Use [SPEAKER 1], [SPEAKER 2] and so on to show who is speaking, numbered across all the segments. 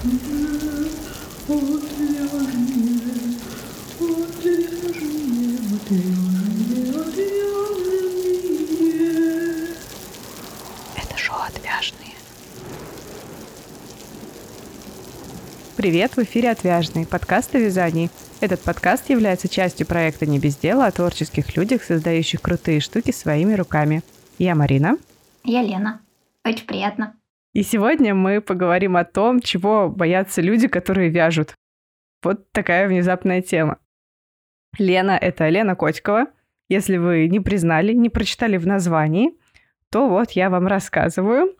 [SPEAKER 1] Это шоу «Отвяжные». Привет, в эфире «Отвяжные» подкаст о вязании. Этот подкаст является частью проекта «Не без дела» о творческих людях, создающих крутые штуки своими руками. Я Марина.
[SPEAKER 2] Я Лена. Очень приятно.
[SPEAKER 1] И сегодня мы поговорим о том, чего боятся люди, которые вяжут. Вот такая внезапная тема. Лена — это Лена Котикова. Если вы не признали, не прочитали в названии, то вот я вам рассказываю.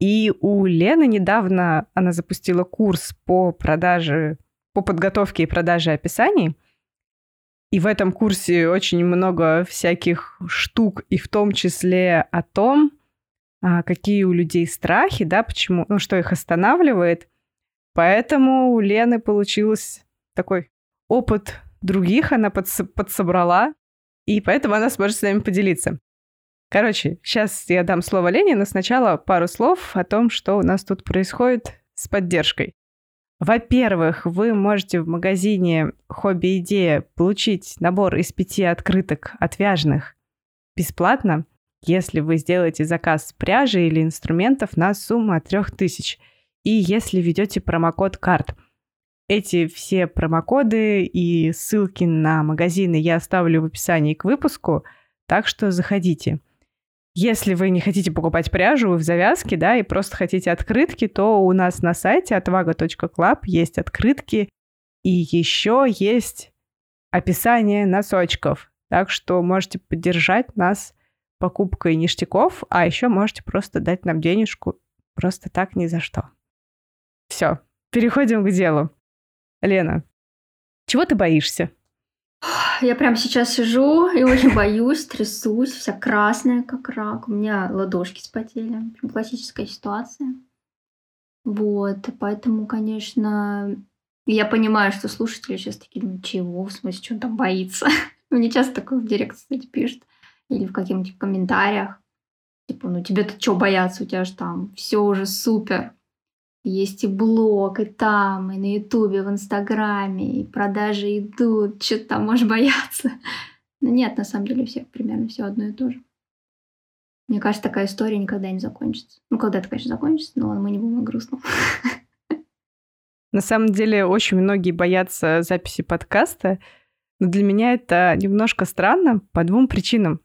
[SPEAKER 1] И у Лены недавно она запустила курс по продаже, по подготовке и продаже описаний. И в этом курсе очень много всяких штук, и в том числе о том, какие у людей страхи, да, почему, ну, что их останавливает. Поэтому у Лены получился такой опыт других, она подс- подсобрала, и поэтому она сможет с нами поделиться. Короче, сейчас я дам слово Лене, но сначала пару слов о том, что у нас тут происходит с поддержкой. Во-первых, вы можете в магазине «Хобби Идея» получить набор из пяти открыток отвяжных бесплатно если вы сделаете заказ пряжи или инструментов на сумму от 3000 и если ведете промокод карт. Эти все промокоды и ссылки на магазины я оставлю в описании к выпуску, так что заходите. Если вы не хотите покупать пряжу в завязке, да, и просто хотите открытки, то у нас на сайте отвага.club есть открытки, и еще есть описание носочков. Так что можете поддержать нас покупкой ништяков, а еще можете просто дать нам денежку просто так ни за что. Все, переходим к делу. Лена, чего ты боишься?
[SPEAKER 2] Я прям сейчас сижу и очень боюсь, трясусь, вся красная, как рак. У меня ладошки спотели. Классическая ситуация. Вот, поэтому, конечно, я понимаю, что слушатели сейчас такие думают, чего, в смысле, что он там боится. Мне часто такое в директ, кстати, пишут или в каких-нибудь комментариях. Типа, ну тебе-то что бояться, у тебя же там все уже супер. Есть и блог, и там, и на Ютубе, в Инстаграме, и продажи идут, что ты там можешь бояться. Но нет, на самом деле все примерно все одно и то же. Мне кажется, такая история никогда не закончится. Ну, когда-то, конечно, закончится, но мы не будем о грустном.
[SPEAKER 1] На самом деле, очень многие боятся записи подкаста, но для меня это немножко странно по двум причинам.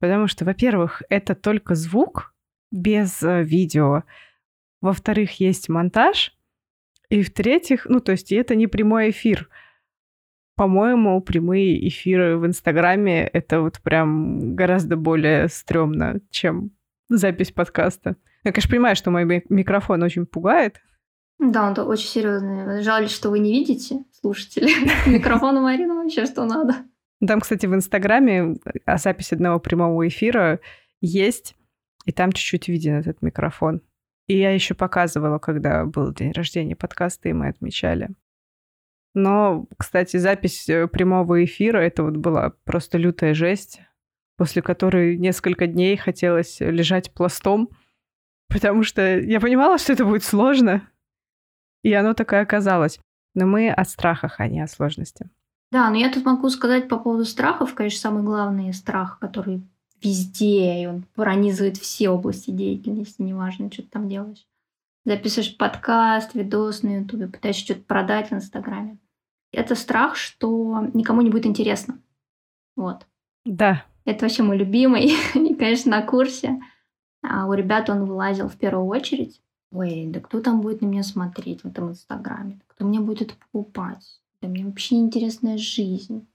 [SPEAKER 1] Потому что, во-первых, это только звук без э, видео. Во-вторых, есть монтаж. И в-третьих, ну, то есть это не прямой эфир. По-моему, прямые эфиры в Инстаграме — это вот прям гораздо более стрёмно, чем запись подкаста. Я, конечно, понимаю, что мой микрофон очень пугает.
[SPEAKER 2] Да, он очень серьезный. Жаль, что вы не видите, слушатели. Микрофон у Марины вообще что надо.
[SPEAKER 1] Там, кстати, в Инстаграме а, запись одного прямого эфира есть, и там чуть-чуть виден этот микрофон. И я еще показывала, когда был день рождения подкаста, и мы отмечали. Но, кстати, запись э, прямого эфира это вот была просто лютая жесть, после которой несколько дней хотелось лежать пластом, потому что я понимала, что это будет сложно, и оно такое оказалось. Но мы о страхах, а не о сложности.
[SPEAKER 2] Да, но я тут могу сказать по поводу страхов, конечно, самый главный страх, который везде, и он пронизывает все области деятельности, неважно, что ты там делаешь. Записываешь подкаст, видос на ютубе, пытаешься что-то продать в инстаграме. Это страх, что никому не будет интересно. Вот.
[SPEAKER 1] Да.
[SPEAKER 2] Это вообще мой любимый. и, конечно, на курсе а у ребят он вылазил в первую очередь. Ой, да кто там будет на меня смотреть в этом инстаграме? Кто мне будет это покупать? Да мне вообще неинтересная жизнь.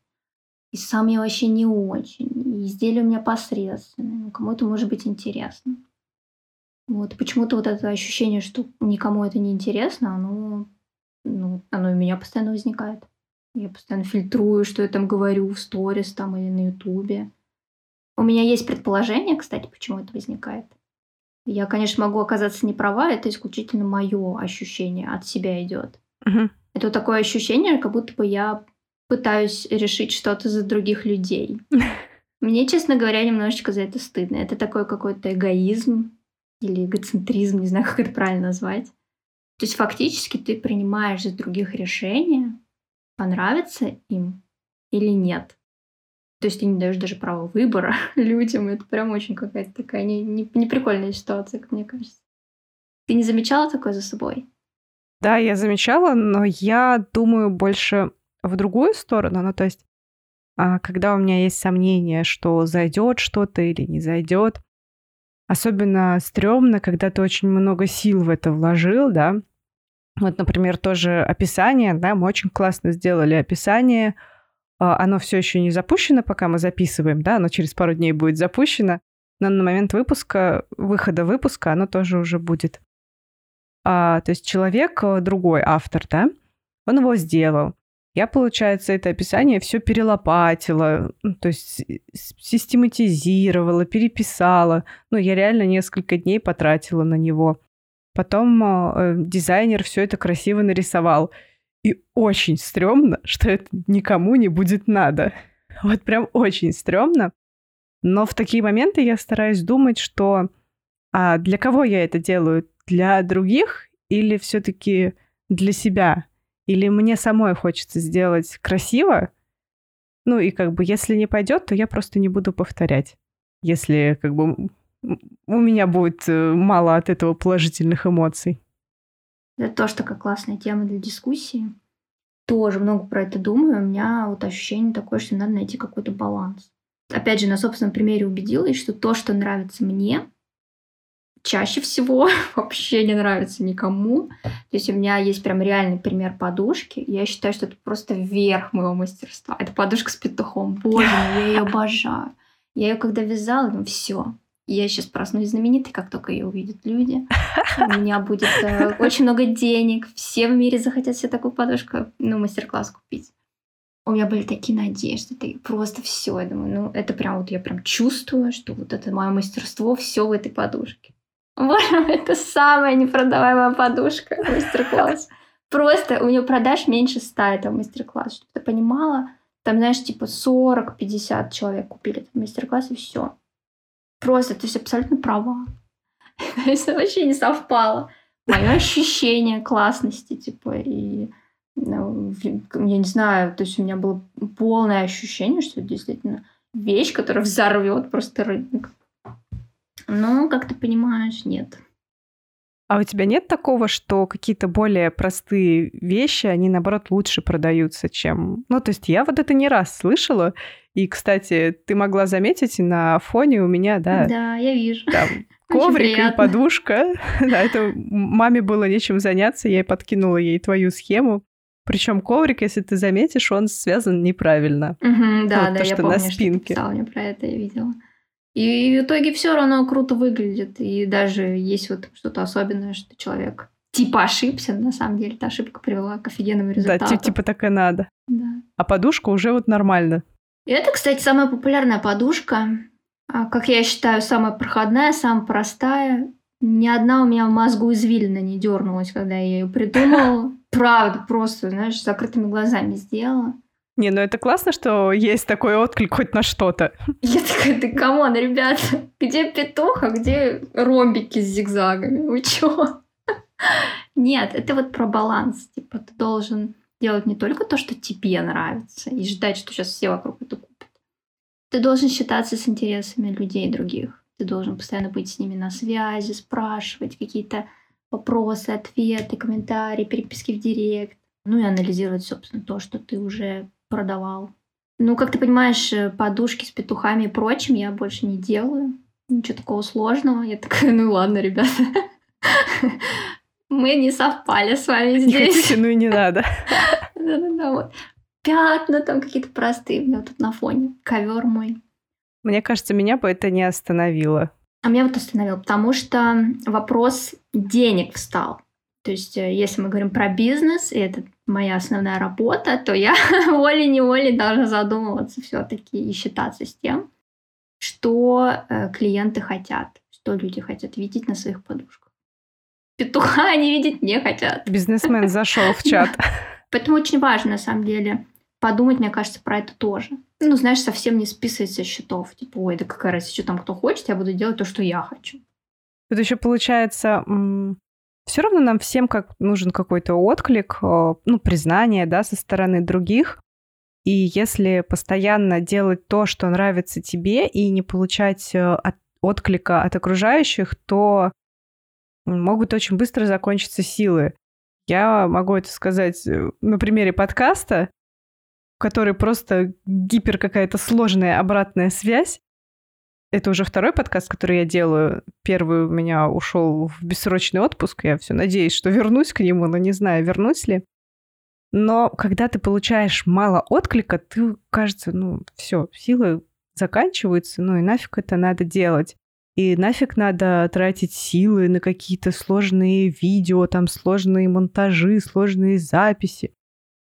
[SPEAKER 2] И сам я вообще не очень. И изделия у меня посредственные. Ну, кому это может быть интересно. Вот. Почему-то вот это ощущение, что никому это не интересно, оно, ну, оно у меня постоянно возникает. Я постоянно фильтрую, что я там говорю в сторис там или на ютубе. У меня есть предположение, кстати, почему это возникает. Я, конечно, могу оказаться неправа, это исключительно мое ощущение от себя идет.
[SPEAKER 1] Угу.
[SPEAKER 2] Это такое ощущение, как будто бы я пытаюсь решить что-то за других людей. Мне, честно говоря, немножечко за это стыдно. Это такой какой-то эгоизм или эгоцентризм, не знаю, как это правильно назвать. То есть фактически ты принимаешь за других решения, понравится им или нет. То есть ты не даешь даже права выбора людям. Это прям очень какая-то такая не, не, неприкольная ситуация, как мне кажется. Ты не замечала такое за собой?
[SPEAKER 1] Да, я замечала, но я думаю больше в другую сторону. Ну, то есть, а, когда у меня есть сомнение, что зайдет что-то или не зайдет, особенно стрёмно, когда ты очень много сил в это вложил, да. Вот, например, тоже описание, да, мы очень классно сделали описание. А, оно все еще не запущено, пока мы записываем, да, оно через пару дней будет запущено. Но на момент выпуска, выхода выпуска, оно тоже уже будет. А, то есть человек, э, другой автор, да, он его сделал. Я, получается, это описание все перелопатила, то есть систематизировала, переписала. Ну, я реально несколько дней потратила на него. Потом э, дизайнер все это красиво нарисовал. И очень стрёмно, что это никому не будет надо. Вот прям очень стрёмно. Но в такие моменты я стараюсь думать, что а для кого я это делаю? Для других или все-таки для себя? Или мне самой хочется сделать красиво? Ну и как бы, если не пойдет, то я просто не буду повторять. Если как бы у меня будет э, мало от этого положительных эмоций.
[SPEAKER 2] Это тоже такая классная тема для дискуссии. Тоже много про это думаю. У меня вот ощущение такое, что надо найти какой-то баланс. Опять же, на собственном примере убедилась, что то, что нравится мне, чаще всего вообще не нравится никому. То есть у меня есть прям реальный пример подушки. Я считаю, что это просто верх моего мастерства. Это подушка с петухом. Боже я ее обожаю. Я ее когда вязала, ну все. Я сейчас проснусь знаменитой, как только ее увидят люди. У меня будет э, очень много денег. Все в мире захотят себе такую подушку, ну, мастер-класс купить. У меня были такие надежды, ты просто все. Я думаю, ну, это прям вот я прям чувствую, что вот это мое мастерство, все в этой подушке. Боже, это самая непродаваемая подушка мастер-класс. Просто у нее продаж меньше ста этого мастер-класс. Чтобы ты понимала, там, знаешь, типа 40-50 человек купили этот мастер-класс, и все. Просто, то есть абсолютно права. Это вообще не совпало. Мое ощущение классности, типа, и ну, я не знаю, то есть у меня было полное ощущение, что это действительно вещь, которая взорвет просто рынок. Но, как ты понимаешь, нет.
[SPEAKER 1] А у тебя нет такого, что какие-то более простые вещи, они, наоборот, лучше продаются, чем... Ну, то есть я вот это не раз слышала, и, кстати, ты могла заметить на фоне у меня, да...
[SPEAKER 2] Да, я вижу.
[SPEAKER 1] Там коврик и подушка. Да, это маме было нечем заняться, я подкинула ей твою схему. Причем коврик, если ты заметишь, он связан неправильно.
[SPEAKER 2] Угу, да, да, то, я что помню, на спинке. что ты мне про это, я видела. И в итоге все равно круто выглядит. И даже есть вот что-то особенное, что человек типа ошибся, на самом деле эта ошибка привела к офигенному результату.
[SPEAKER 1] Да, типа так и надо.
[SPEAKER 2] Да.
[SPEAKER 1] А подушка уже вот нормально.
[SPEAKER 2] И это, кстати, самая популярная подушка. А, как я считаю, самая проходная, самая простая. Ни одна у меня в мозгу извилина не дернулась, когда я ее придумала. Правда, просто, знаешь, с закрытыми глазами сделала.
[SPEAKER 1] Не, ну это классно, что есть такой отклик хоть на что-то.
[SPEAKER 2] Я такая, ты come on, ребята, где петух, а где ромбики с зигзагами? Вы чё? Нет, это вот про баланс. Типа ты должен делать не только то, что тебе нравится, и ждать, что сейчас все вокруг это купят. Ты должен считаться с интересами людей других. Ты должен постоянно быть с ними на связи, спрашивать какие-то вопросы, ответы, комментарии, переписки в директ. Ну и анализировать, собственно, то, что ты уже продавал. Ну, как ты понимаешь, э, подушки с петухами и прочим я больше не делаю. Ничего такого сложного. Я такая, ну ладно, ребята. Мы не совпали с вами здесь. Не
[SPEAKER 1] хотите, ну и не надо.
[SPEAKER 2] Да-да-да, вот. Пятна там какие-то простые у меня тут на фоне. Ковер мой.
[SPEAKER 1] Мне кажется, меня бы это не остановило.
[SPEAKER 2] А меня вот остановило, потому что вопрос денег встал. То есть, э, если мы говорим про бизнес, и это моя основная работа, то я волей-неволей должна задумываться все-таки и считаться с тем, что э, клиенты хотят, что люди хотят видеть на своих подушках. Петуха они видеть не хотят.
[SPEAKER 1] Бизнесмен зашел в чат.
[SPEAKER 2] Поэтому очень важно, на самом деле, подумать, мне кажется, про это тоже. Ну, знаешь, совсем не списывать со счетов. Типа, ой, да какая разница, что там кто хочет, я буду делать то, что я хочу.
[SPEAKER 1] Тут еще получается, все равно нам всем как нужен какой-то отклик, э, ну, признание, да, со стороны других. И если постоянно делать то, что нравится тебе, и не получать э, от, отклика от окружающих, то могут очень быстро закончиться силы. Я могу это сказать э, на примере подкаста, в который просто гипер какая-то сложная обратная связь. Это уже второй подкаст, который я делаю. Первый у меня ушел в бессрочный отпуск. Я все надеюсь, что вернусь к нему, но не знаю, вернусь ли. Но когда ты получаешь мало отклика, ты, кажется, ну, все, силы заканчиваются, ну и нафиг это надо делать. И нафиг надо тратить силы на какие-то сложные видео, там сложные монтажи, сложные записи.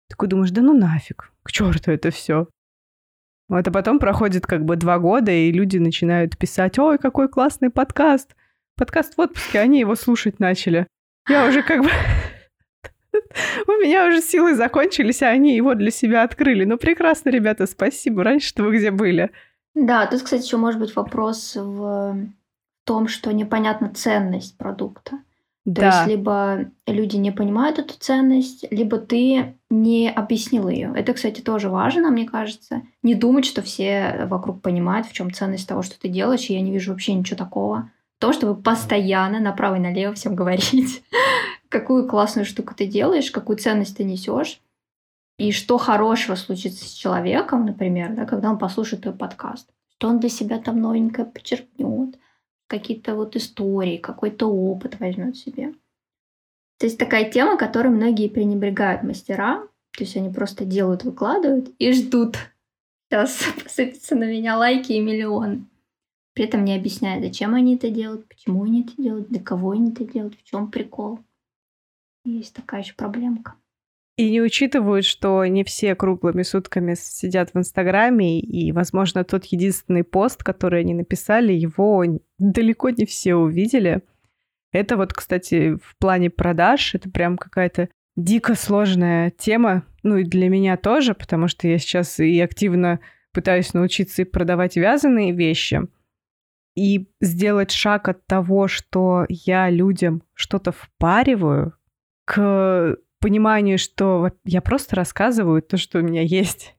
[SPEAKER 1] Такой думаешь, да ну нафиг, к черту это все. Вот, а потом проходит как бы два года, и люди начинают писать, ой, какой классный подкаст. Подкаст в отпуске, они его слушать начали. Я уже как бы... У меня уже силы закончились, а они его для себя открыли. Ну, прекрасно, ребята, спасибо. Раньше-то вы где были?
[SPEAKER 2] Да, тут, кстати, еще может быть вопрос в том, что непонятна ценность продукта. Да. То есть либо люди не понимают эту ценность, либо ты не объяснил ее. Это, кстати, тоже важно, мне кажется. Не думать, что все вокруг понимают, в чем ценность того, что ты делаешь, и я не вижу вообще ничего такого. То, чтобы постоянно направо и налево всем говорить, какую классную штуку ты делаешь, какую ценность ты несешь, и что хорошего случится с человеком, например, да, когда он послушает твой подкаст, что он для себя там новенькое почерпнет, какие-то вот истории, какой-то опыт возьмет себе. То есть такая тема, которой многие пренебрегают мастера. То есть они просто делают, выкладывают и ждут. Сейчас посыпятся на меня лайки и миллион. При этом не объясняя, зачем они это делают, почему они это делают, для кого они это делают, в чем прикол. Есть такая еще проблемка.
[SPEAKER 1] И не учитывают, что не все круглыми сутками сидят в Инстаграме, и, возможно, тот единственный пост, который они написали, его далеко не все увидели. Это вот, кстати, в плане продаж, это прям какая-то дико сложная тема, ну и для меня тоже, потому что я сейчас и активно пытаюсь научиться продавать вязаные вещи, и сделать шаг от того, что я людям что-то впариваю, к пониманию, что я просто рассказываю то, что у меня есть.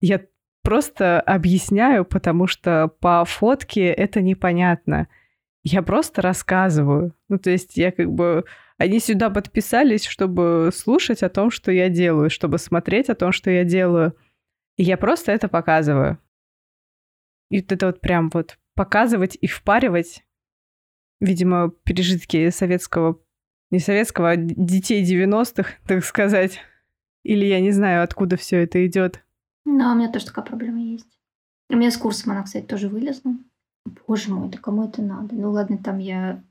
[SPEAKER 1] Я просто объясняю, потому что по фотке это непонятно. Я просто рассказываю. Ну, то есть я как бы... Они сюда подписались, чтобы слушать о том, что я делаю, чтобы смотреть о том, что я делаю. И я просто это показываю. И вот это вот прям вот показывать и впаривать, видимо, пережитки советского не советского, а детей 90-х, так сказать. Или я не знаю, откуда все это идет.
[SPEAKER 2] Ну, у меня тоже такая проблема есть. У меня с курсом она, кстати, тоже вылезла. Боже мой, да кому это надо? Ну ладно, там я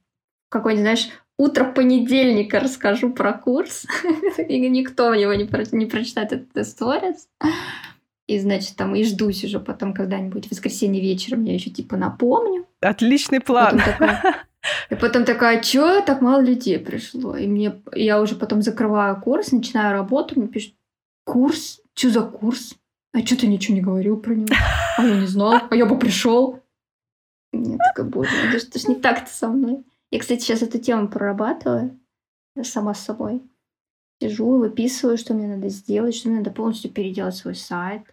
[SPEAKER 2] какой-нибудь, знаешь, утро понедельника расскажу про курс, и никто его не, про... не прочитает этот сторис. И, значит, там и ждусь уже потом когда-нибудь в воскресенье вечером я еще типа напомню.
[SPEAKER 1] Отличный план.
[SPEAKER 2] Потом такой, и потом такая, чё так мало людей пришло? И мне, я уже потом закрываю курс, начинаю работу, мне пишут, курс? Что за курс? А что ты ничего не говорил про него? А я не знал, а я бы пришел. Я такая, боже, да что ж не так-то со мной? Я, кстати, сейчас эту тему прорабатываю сама с собой. Сижу, выписываю, что мне надо сделать, что мне надо полностью переделать свой сайт.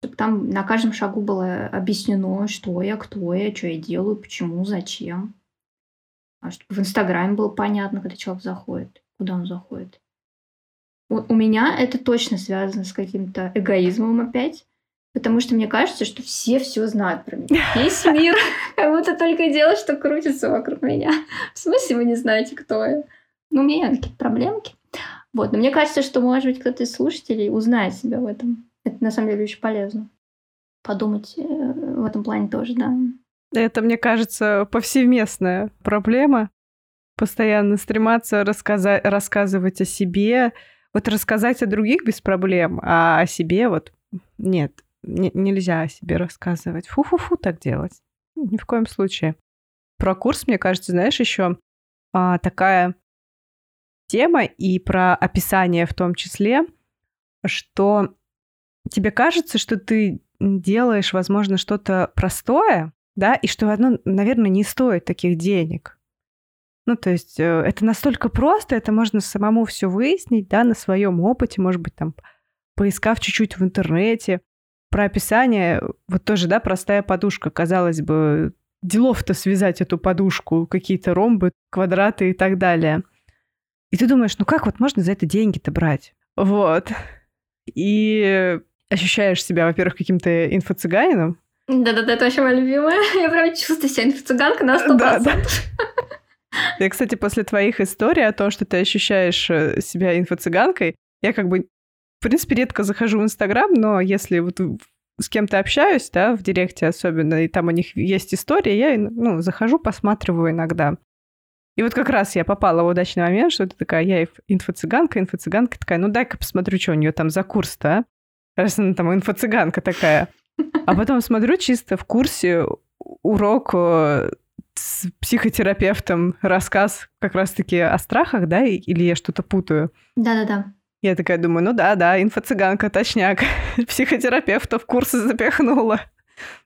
[SPEAKER 2] Чтобы там на каждом шагу было объяснено, что я, кто я, что я делаю, почему, зачем. А чтобы в Инстаграме было понятно, когда человек заходит, куда он заходит. У, у меня это точно связано с каким-то эгоизмом опять, потому что мне кажется, что все все знают про меня. Весь мир как будто только делает, что крутится вокруг меня. В смысле вы не знаете, кто я? Ну, у меня какие-то проблемки. Вот, но мне кажется, что, может быть, кто-то из слушателей узнает себя в этом. Это, на самом деле, очень полезно. Подумать э, в этом плане тоже, да.
[SPEAKER 1] Это, мне кажется, повсеместная проблема. Постоянно стрематься рассказать, рассказывать о себе. Вот рассказать о других без проблем, а о себе вот нет, не, нельзя о себе рассказывать. Фу-фу-фу так делать. Ни в коем случае. Про курс, мне кажется, знаешь, еще а, такая тема и про описание в том числе, что тебе кажется, что ты делаешь, возможно, что-то простое, да, и что оно, наверное, не стоит таких денег. Ну, то есть э, это настолько просто, это можно самому все выяснить, да, на своем опыте, может быть, там, поискав чуть-чуть в интернете. Про описание, вот тоже, да, простая подушка, казалось бы, делов-то связать эту подушку, какие-то ромбы, квадраты и так далее. И ты думаешь, ну как вот можно за это деньги-то брать? Вот. И ощущаешь себя, во-первых, каким-то инфо-цыганином.
[SPEAKER 2] Да-да-да, это вообще моя любимая. Я прям чувствую себя инфо-цыганка на 100%. Да, да.
[SPEAKER 1] Я, кстати, после твоих историй о том, что ты ощущаешь э, себя инфо-цыганкой, я как бы, в принципе, редко захожу в Инстаграм, но если вот с кем-то общаюсь, да, в директе особенно, и там у них есть история, я, ну, захожу, посматриваю иногда. И вот как раз я попала в удачный момент, что ты такая, я инфо-цыганка, инфо-цыганка такая, ну дай-ка посмотрю, что у нее там за курс-то, а? Раз она там инфо-цыганка такая. А потом смотрю чисто в курсе урок э, с психотерапевтом рассказ как раз-таки о страхах, да, или я что-то путаю?
[SPEAKER 2] Да-да-да.
[SPEAKER 1] Я такая думаю, ну да, да, инфо-цыганка, точняк. Психотерапевта в курсы запихнула.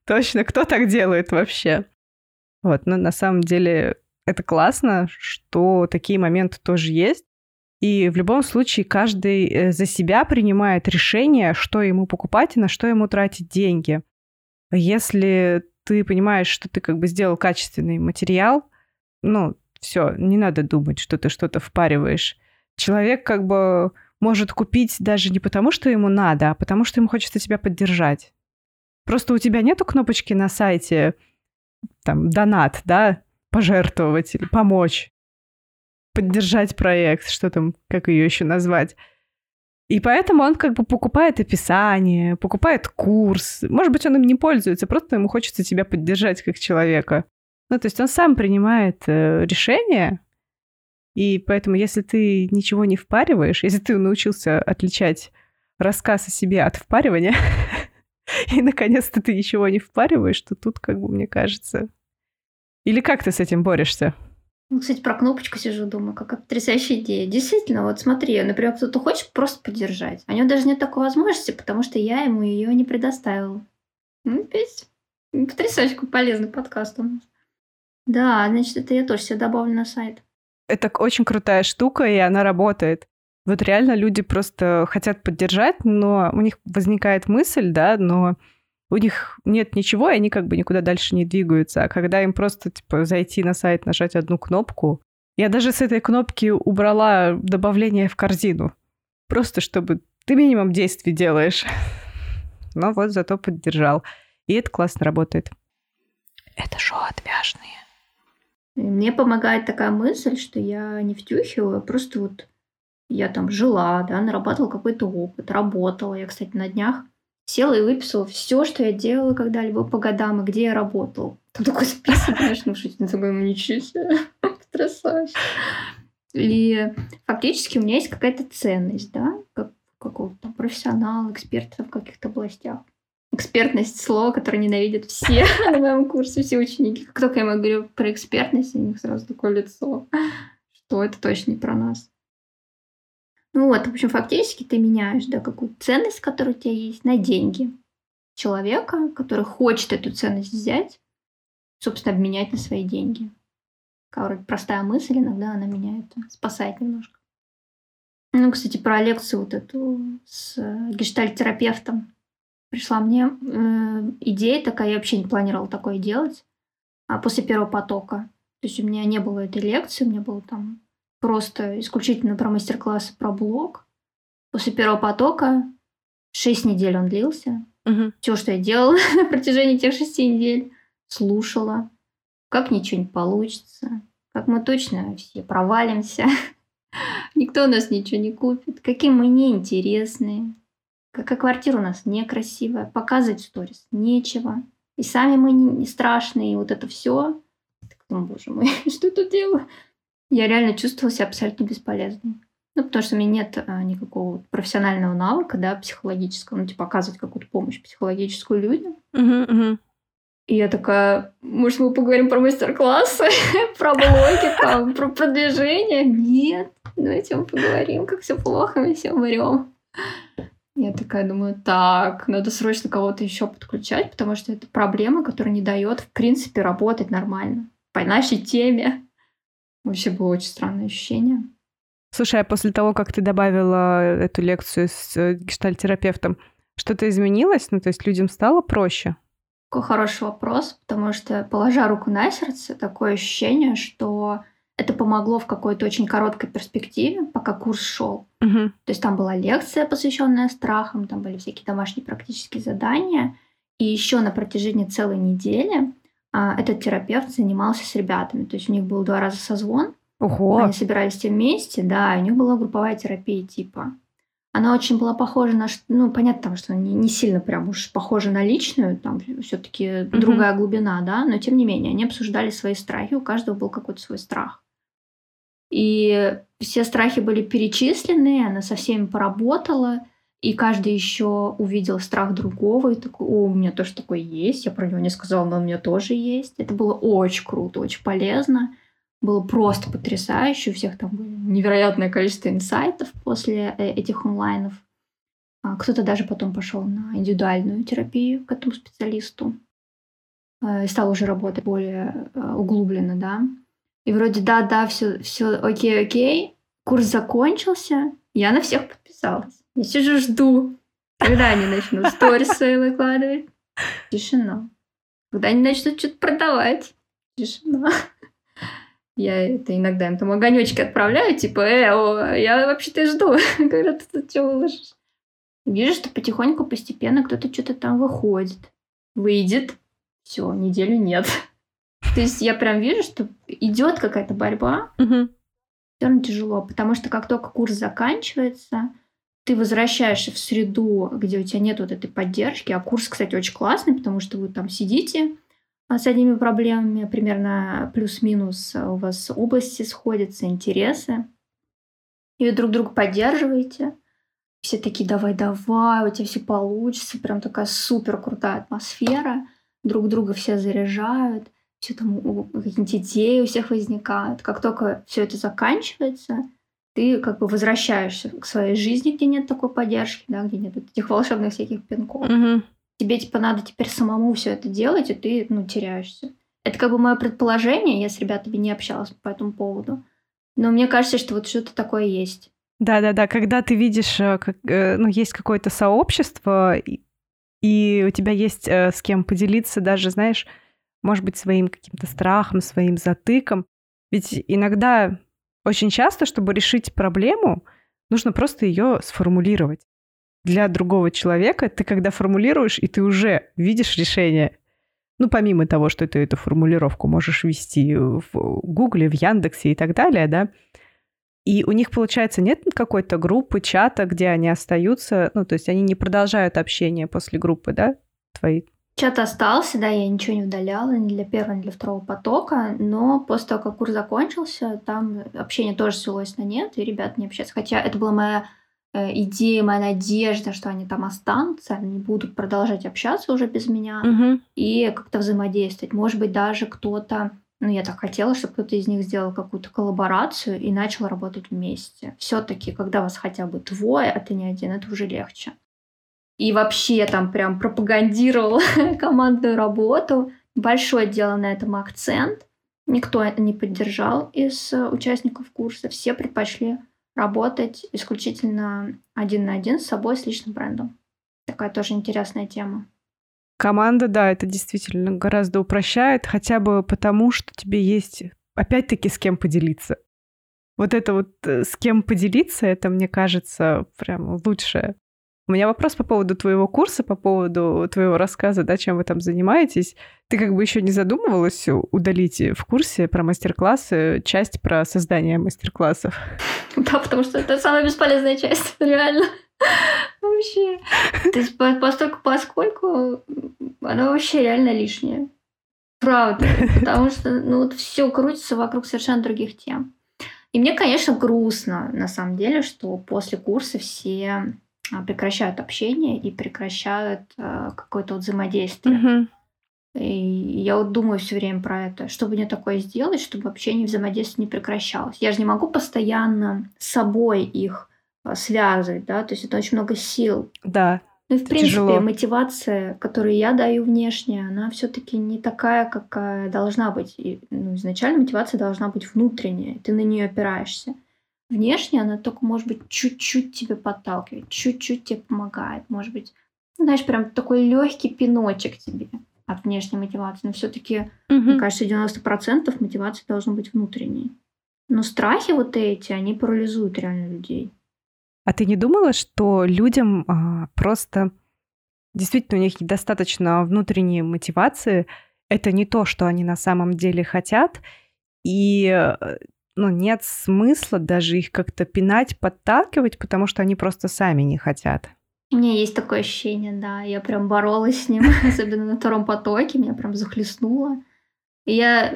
[SPEAKER 1] Точно, кто так делает вообще? Вот, но на самом деле это классно, что такие моменты тоже есть. И в любом случае каждый э, за себя принимает решение, что ему покупать и на что ему тратить деньги. Если ты понимаешь, что ты как бы сделал качественный материал, ну, все, не надо думать, что ты что-то впариваешь. Человек как бы может купить даже не потому, что ему надо, а потому, что ему хочется тебя поддержать. Просто у тебя нету кнопочки на сайте там донат, да, пожертвовать или помочь, поддержать проект, что там, как ее еще назвать. И поэтому он как бы покупает описание, покупает курс. Может быть, он им не пользуется, просто ему хочется тебя поддержать как человека. Ну, то есть он сам принимает э, решение, и поэтому, если ты ничего не впариваешь, если ты научился отличать рассказ о себе от впаривания, и наконец-то ты ничего не впариваешь, то тут, как бы, мне кажется... Или как ты с этим борешься?
[SPEAKER 2] Ну, кстати, про кнопочку сижу, думаю, какая потрясающая идея. Действительно, вот смотри, например, кто-то хочет просто поддержать. А у него даже нет такой возможности, потому что я ему ее не предоставила. Ну, опять потрясающий полезный подкаст у нас. Да, значит, это я тоже себе добавлю на сайт.
[SPEAKER 1] Это очень крутая штука, и она работает. Вот реально люди просто хотят поддержать, но у них возникает мысль, да, но у них нет ничего, и они как бы никуда дальше не двигаются. А когда им просто, типа, зайти на сайт, нажать одну кнопку... Я даже с этой кнопки убрала добавление в корзину. Просто чтобы ты минимум действий делаешь. Но вот зато поддержал. И это классно работает.
[SPEAKER 2] Это шоу отвяжные. Мне помогает такая мысль, что я не втюхиваю, а просто вот я там жила, да, нарабатывала какой-то опыт, работала. Я, кстати, на днях села и выписала все, что я делала когда-либо по годам и где я работала. Там такой список, конечно, что я такой, ничего себе, потрясающе. И фактически у меня есть какая-то ценность, да, как какого-то профессионала, эксперта в каких-то областях. Экспертность слово, которое ненавидят все на моем курсе, все ученики. Как только я говорю про экспертность, у них сразу такое лицо, что это точно не про нас. Ну вот, в общем, фактически ты меняешь, да, какую ценность, которая у тебя есть, на деньги человека, который хочет эту ценность взять, собственно, обменять на свои деньги. Такая простая мысль, иногда она меняет, спасает немножко. Ну, кстати, про лекцию вот эту с гештальт-терапевтом пришла мне э, идея такая, я вообще не планировала такое делать, а после первого потока. То есть у меня не было этой лекции, у меня было там просто исключительно про мастер-классы про блог. После первого потока шесть недель он длился. Угу. Все, что я делала на протяжении тех шести недель, слушала, как ничего не получится, как мы точно все провалимся, никто у нас ничего не купит, какие мы неинтересные, какая квартира у нас некрасивая, показывать сторис нечего, и сами мы не страшные, и вот это все. Так, боже мой, что тут делаю? Я реально чувствовала себя абсолютно бесполезной. Ну, потому что у меня нет а, никакого профессионального навыка, да, психологического, ну, типа, оказывать какую-то помощь психологическую людям.
[SPEAKER 1] Uh-huh, uh-huh.
[SPEAKER 2] И я такая, может, мы поговорим про мастер-классы, про блоги, там, про продвижение? Нет, давайте мы поговорим, как все плохо, мы все умрем. Я такая думаю, так, надо срочно кого-то еще подключать, потому что это проблема, которая не дает, в принципе, работать нормально по нашей теме. Вообще было очень странное ощущение.
[SPEAKER 1] Слушай, а после того, как ты добавила эту лекцию с э, гештальтерапевтом, что-то изменилось? Ну, то есть людям стало проще?
[SPEAKER 2] Какой хороший вопрос, потому что, положа руку на сердце, такое ощущение, что это помогло в какой-то очень короткой перспективе, пока курс шел.
[SPEAKER 1] Угу.
[SPEAKER 2] То есть там была лекция, посвященная страхам, там были всякие домашние практические задания. И еще на протяжении целой недели этот терапевт занимался с ребятами. То есть у них был два раза созвон.
[SPEAKER 1] Ого.
[SPEAKER 2] Они собирались все вместе, да, и у них была групповая терапия типа. Она очень была похожа на, ну, понятно, там, что не, не сильно прям уж похожа на личную, там все-таки mm-hmm. другая глубина, да, но тем не менее, они обсуждали свои страхи, у каждого был какой-то свой страх. И все страхи были перечислены, она со всеми поработала, и каждый еще увидел страх другого и такой, о, у меня тоже такой есть, я про него не сказала, но у меня тоже есть. Это было очень круто, очень полезно было просто потрясающе. У всех там было невероятное количество инсайтов после э, этих онлайнов. А, кто-то даже потом пошел на индивидуальную терапию к этому специалисту э, и стал уже работать более э, углубленно, да. И вроде да, да, все, все окей, окей. Курс закончился, я на всех подписалась. Я сижу, жду, когда они начнут сторис свои выкладывать. Тишина. Когда они начнут что-то продавать. Тишина. Я это иногда им там огонечки отправляю, типа, э, о, я вообще-то жду, когда ты тут что выложишь. Вижу, что потихоньку, постепенно кто-то что-то там выходит. Выйдет, все, неделю нет. То есть я прям вижу, что идет какая-то борьба.
[SPEAKER 1] Угу.
[SPEAKER 2] Все равно тяжело, потому что как только курс заканчивается, ты возвращаешься в среду, где у тебя нет вот этой поддержки. А курс, кстати, очень классный, потому что вы там сидите, а с одними проблемами, примерно плюс-минус у вас области сходятся, интересы. И вы друг друга поддерживаете. Все такие, давай-давай, у тебя все получится. Прям такая супер крутая атмосфера. Друг друга все заряжают. Все там какие-нибудь идеи у всех возникают. Как только все это заканчивается, ты как бы возвращаешься к своей жизни, где нет такой поддержки, да, где нет этих волшебных всяких пинков.
[SPEAKER 1] Угу
[SPEAKER 2] тебе типа надо теперь самому все это делать, и ты, ну, теряешься. Это как бы мое предположение, я с ребятами не общалась по этому поводу. Но мне кажется, что вот что-то такое есть.
[SPEAKER 1] Да-да-да, когда ты видишь, э, как, э, ну, есть какое-то сообщество, и у тебя есть э, с кем поделиться даже, знаешь, может быть, своим каким-то страхом, своим затыком. Ведь иногда, очень часто, чтобы решить проблему, нужно просто ее сформулировать для другого человека ты когда формулируешь, и ты уже видишь решение. Ну, помимо того, что ты эту формулировку можешь ввести в Гугле, в Яндексе и так далее, да, и у них, получается, нет какой-то группы, чата, где они остаются, ну, то есть они не продолжают общение после группы, да, твои?
[SPEAKER 2] Чат остался, да, я ничего не удаляла ни для первого, ни для второго потока, но после того, как курс закончился, там общение тоже свелось на нет, и ребята не общаются. Хотя это была моя Э, идея, моя надежда, что они там останутся, они будут продолжать общаться уже без меня
[SPEAKER 1] угу.
[SPEAKER 2] и как-то взаимодействовать. Может быть, даже кто-то, ну, я так хотела, чтобы кто-то из них сделал какую-то коллаборацию и начал работать вместе. Все-таки, когда вас хотя бы двое, а ты не один, это уже легче. И вообще там прям пропагандировал командную работу. Большой делал на этом акцент. Никто не поддержал из э, участников курса. Все предпочли работать исключительно один на один с собой, с личным брендом. Такая тоже интересная тема.
[SPEAKER 1] Команда, да, это действительно гораздо упрощает, хотя бы потому, что тебе есть, опять-таки, с кем поделиться. Вот это вот э, с кем поделиться, это, мне кажется, прям лучшее. У меня вопрос по поводу твоего курса, по поводу твоего рассказа, да, чем вы там занимаетесь. Ты как бы еще не задумывалась удалить в курсе про мастер-классы часть про создание мастер-классов?
[SPEAKER 2] Да, потому что это самая бесполезная часть, реально. Вообще. Есть постольку, поскольку она вообще реально лишняя. Правда. Потому что ну, вот все крутится вокруг совершенно других тем. И мне, конечно, грустно, на самом деле, что после курса все прекращают общение и прекращают э, какое-то вот взаимодействие.
[SPEAKER 1] Угу.
[SPEAKER 2] И я вот думаю все время про это. Что бы мне такое сделать, чтобы общение и взаимодействие не прекращалось? Я же не могу постоянно с собой их э, связывать, да, то есть это очень много сил.
[SPEAKER 1] Да.
[SPEAKER 2] Ну и в принципе тяжело. мотивация, которую я даю внешне, она все-таки не такая, какая должна быть. И, ну, изначально мотивация должна быть внутренняя, ты на нее опираешься. Внешне она только, может быть, чуть-чуть тебе подталкивает, чуть-чуть тебе помогает, может быть, ну, знаешь, прям такой легкий пиночек тебе от внешней мотивации. Но все-таки, угу. мне кажется, 90% мотивации должно быть внутренней. Но страхи вот эти, они парализуют реально людей.
[SPEAKER 1] А ты не думала, что людям а, просто действительно у них недостаточно внутренней мотивации? Это не то, что они на самом деле хотят, и э, ну, нет смысла даже их как-то пинать, подталкивать, потому что они просто сами не хотят.
[SPEAKER 2] У меня есть такое ощущение, да. Я прям боролась с ним, особенно на втором потоке, меня прям захлестнуло. Я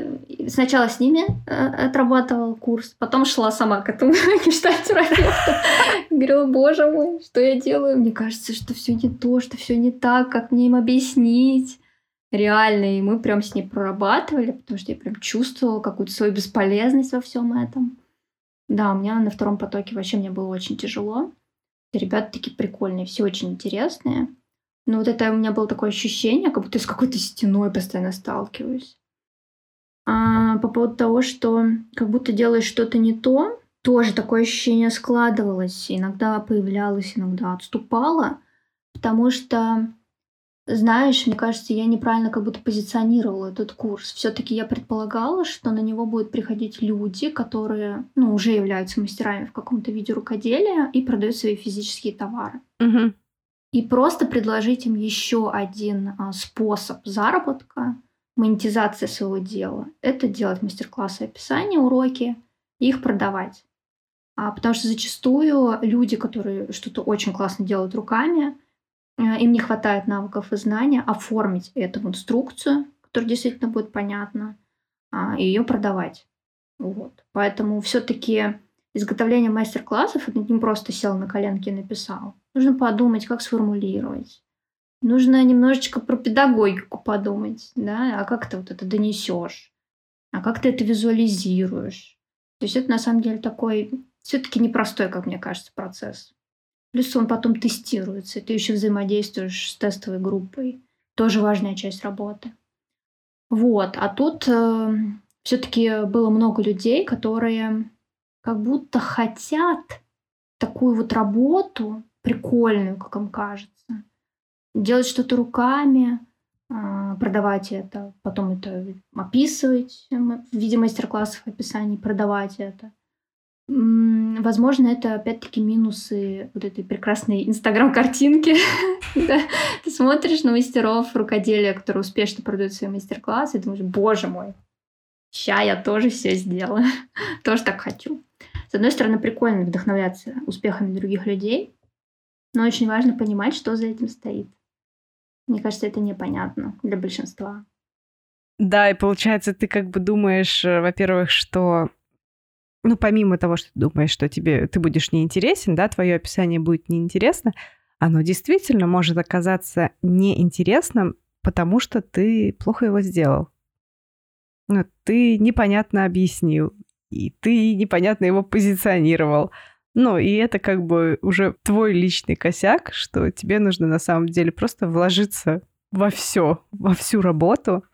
[SPEAKER 2] сначала с ними э, отрабатывала курс, потом шла сама к этому гештальтерапевту. Говорила, боже мой, что я делаю? Мне кажется, что все не то, что все не так, как мне им объяснить? Реально, и мы прям с ней прорабатывали, потому что я прям чувствовала какую-то свою бесполезность во всем этом. Да, у меня на втором потоке вообще мне было очень тяжело. Ребята такие прикольные, все очень интересные. Но вот это у меня было такое ощущение, как будто я с какой-то стеной постоянно сталкиваюсь. А по поводу того, что как будто делаешь что-то не то, тоже такое ощущение складывалось. Иногда появлялось, иногда отступало. Потому что, знаешь, мне кажется, я неправильно как будто позиционировала этот курс. Все-таки я предполагала, что на него будут приходить люди, которые ну, уже являются мастерами в каком-то виде рукоделия и продают свои физические товары.
[SPEAKER 1] Угу.
[SPEAKER 2] И просто предложить им еще один а, способ заработка, монетизация своего дела, это делать мастер-классы описания, уроки и их продавать. А, потому что зачастую люди, которые что-то очень классно делают руками, им не хватает навыков и знаний оформить эту инструкцию, которая действительно будет понятна, а, и ее продавать. Вот. Поэтому все-таки изготовление мастер-классов это не просто сел на коленки и написал. Нужно подумать, как сформулировать, Нужно немножечко про педагогику подумать, да, а как ты вот это донесешь, а как ты это визуализируешь. То есть это на самом деле такой все-таки непростой, как мне кажется, процесс. Плюс он потом тестируется, ты еще взаимодействуешь с тестовой группой. Тоже важная часть работы. Вот, а тут э, все-таки было много людей, которые как будто хотят такую вот работу прикольную, как им кажется делать что-то руками, а, продавать это, потом это описывать в виде мастер-классов, описаний, продавать это. Возможно, это опять-таки минусы вот этой прекрасной инстаграм-картинки. Ты смотришь на мастеров рукоделия, которые успешно продают свои мастер-классы, и думаешь, боже мой, ща я тоже все сделаю. тоже так хочу. С одной стороны, прикольно вдохновляться успехами других людей, но очень важно понимать, что за этим стоит. Мне кажется, это непонятно для большинства.
[SPEAKER 1] Да, и получается, ты как бы думаешь, э, во-первых, что ну, помимо того, что ты думаешь, что тебе ты будешь неинтересен, да, твое описание будет неинтересно, оно действительно может оказаться неинтересным, потому что ты плохо его сделал. Ну, ты непонятно объяснил, и ты непонятно его позиционировал. Ну, и это как бы уже твой личный косяк, что тебе нужно на самом деле просто вложиться во все, во всю работу.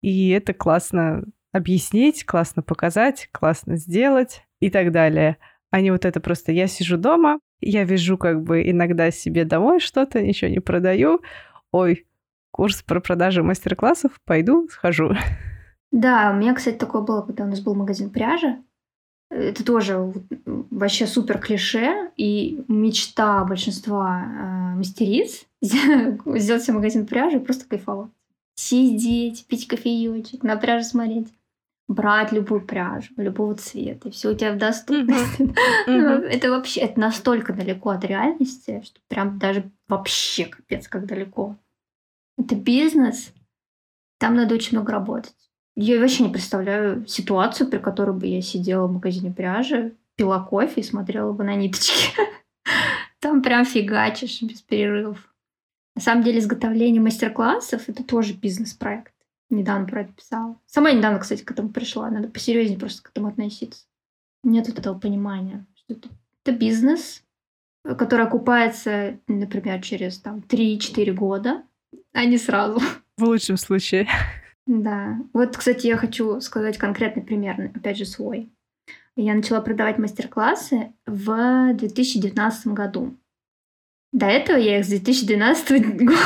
[SPEAKER 1] И это классно объяснить, классно показать, классно сделать и так далее. А не вот это просто я сижу дома, я вяжу как бы иногда себе домой что-то, ничего не продаю. Ой, курс про продажи мастер-классов, пойду, схожу.
[SPEAKER 2] Да, у меня, кстати, такое было, когда у нас был магазин пряжи. Это тоже вообще супер клише и мечта большинства э, мастериц сделать себе магазин пряжи просто кайфовать. Сидеть, пить кофеечек, на пряжу смотреть брать любую пряжу, любого цвета, и все у тебя в доступности. Ну, это вообще, это настолько далеко от реальности, что прям даже вообще капец как далеко. Это бизнес, там надо очень много работать. Я вообще не представляю ситуацию, при которой бы я сидела в магазине пряжи, пила кофе и смотрела бы на ниточки. Там прям фигачишь без перерывов. На самом деле изготовление мастер-классов — это тоже бизнес-проект. Недавно про это писала. Сама недавно, кстати, к этому пришла. Надо посерьезнее просто к этому относиться. Нет вот этого понимания, что это, это бизнес, которая окупается, например, через там 3-4 года, а не сразу.
[SPEAKER 1] В лучшем случае.
[SPEAKER 2] Да. Вот, кстати, я хочу сказать конкретный пример, опять же, свой. Я начала продавать мастер-классы в 2019 году. До этого я их с 2012 года,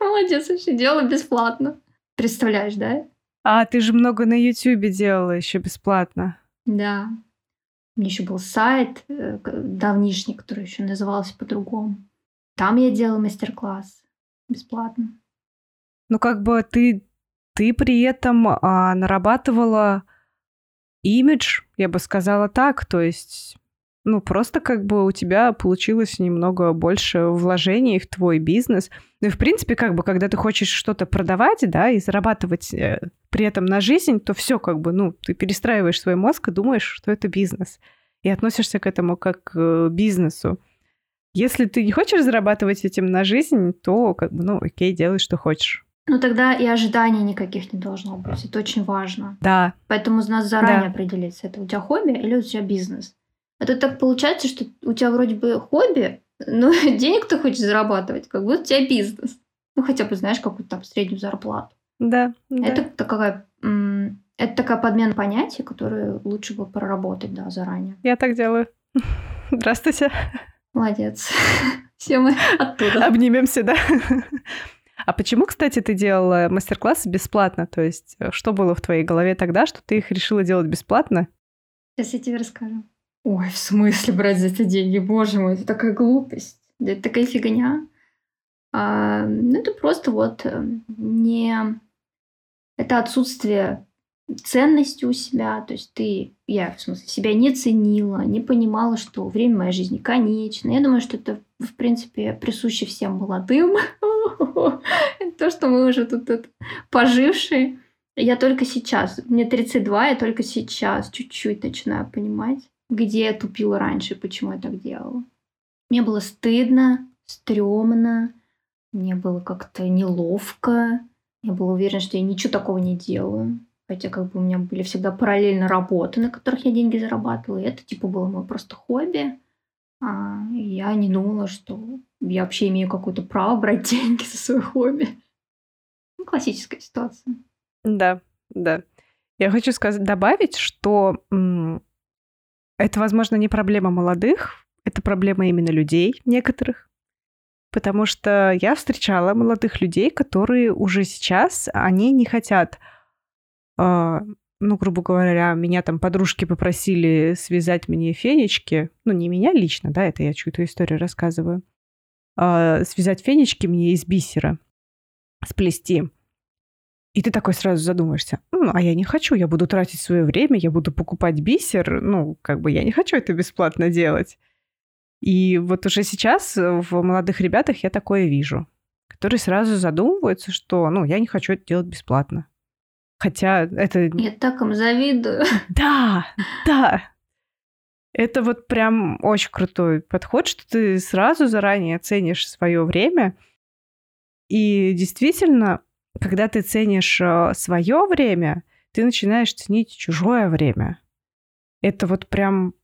[SPEAKER 2] молодец, вообще делала бесплатно. Представляешь, да?
[SPEAKER 1] А, ты же много на Ютубе делала еще бесплатно.
[SPEAKER 2] Да. У меня еще был сайт э, давнишний, который еще назывался по-другому. Там я делала мастер-класс бесплатно.
[SPEAKER 1] Ну, как бы ты, ты при этом а, нарабатывала имидж, я бы сказала так, то есть ну, просто как бы у тебя получилось немного больше вложений в твой бизнес. Ну и, в принципе, как бы, когда ты хочешь что-то продавать, да, и зарабатывать э, при этом на жизнь, то все как бы, ну, ты перестраиваешь свой мозг и думаешь, что это бизнес. И относишься к этому как к бизнесу. Если ты не хочешь зарабатывать этим на жизнь, то как бы, ну, окей, делай, что хочешь.
[SPEAKER 2] Ну тогда и ожиданий никаких не должно быть. Это очень важно.
[SPEAKER 1] Да.
[SPEAKER 2] Поэтому у нас заранее да. определиться, это у тебя хобби или у тебя бизнес. А то так получается, что у тебя вроде бы хобби, но денег ты хочешь зарабатывать, как будто у тебя бизнес. Ну, хотя бы знаешь какую-то там среднюю зарплату.
[SPEAKER 1] Да.
[SPEAKER 2] Это да. такая это такая подмена понятий, которые лучше бы проработать, да, заранее.
[SPEAKER 1] Я так делаю. Здравствуйте.
[SPEAKER 2] Молодец. Все мы оттуда.
[SPEAKER 1] Обнимемся, да? А почему, кстати, ты делала мастер-классы бесплатно? То есть, э, что было в твоей голове тогда, что ты их решила делать бесплатно?
[SPEAKER 2] Сейчас я тебе расскажу. Ой, в смысле брать за это деньги? Боже мой, это такая глупость. Это такая фигня. А, ну, это просто вот э, не... Это отсутствие ценности у себя. То есть ты, я в смысле, себя не ценила, не понимала, что время моей жизни конечно. Я думаю, что это, в принципе, присуще всем молодым. То, что мы уже тут пожившие. Я только сейчас, мне 32, я только сейчас чуть-чуть начинаю понимать, где я тупила раньше, почему я так делала. Мне было стыдно, стрёмно, мне было как-то неловко. Я была уверена, что я ничего такого не делаю. Хотя как бы у меня были всегда параллельно работы, на которых я деньги зарабатывала. И это типа было мое просто хобби. А я не думала, что я вообще имею какое-то право брать деньги за свое хобби. Ну, классическая ситуация.
[SPEAKER 1] Да, да. Я хочу сказать, добавить, что это, возможно, не проблема молодых, это проблема именно людей некоторых. Потому что я встречала молодых людей, которые уже сейчас, они не хотят, э, ну, грубо говоря, меня там подружки попросили связать мне фенечки, ну, не меня лично, да, это я чью-то историю рассказываю, э, связать фенечки мне из бисера, сплести. И ты такой сразу задумаешься, ну, а я не хочу, я буду тратить свое время, я буду покупать бисер, ну, как бы я не хочу это бесплатно делать. И вот уже сейчас в молодых ребятах я такое вижу, которые сразу задумываются, что, ну, я не хочу это делать бесплатно. Хотя это...
[SPEAKER 2] Я так им завидую.
[SPEAKER 1] Да, да. Это вот прям очень крутой подход, что ты сразу заранее ценишь свое время. И действительно, когда ты ценишь э, свое время, ты начинаешь ценить чужое время. Это вот прям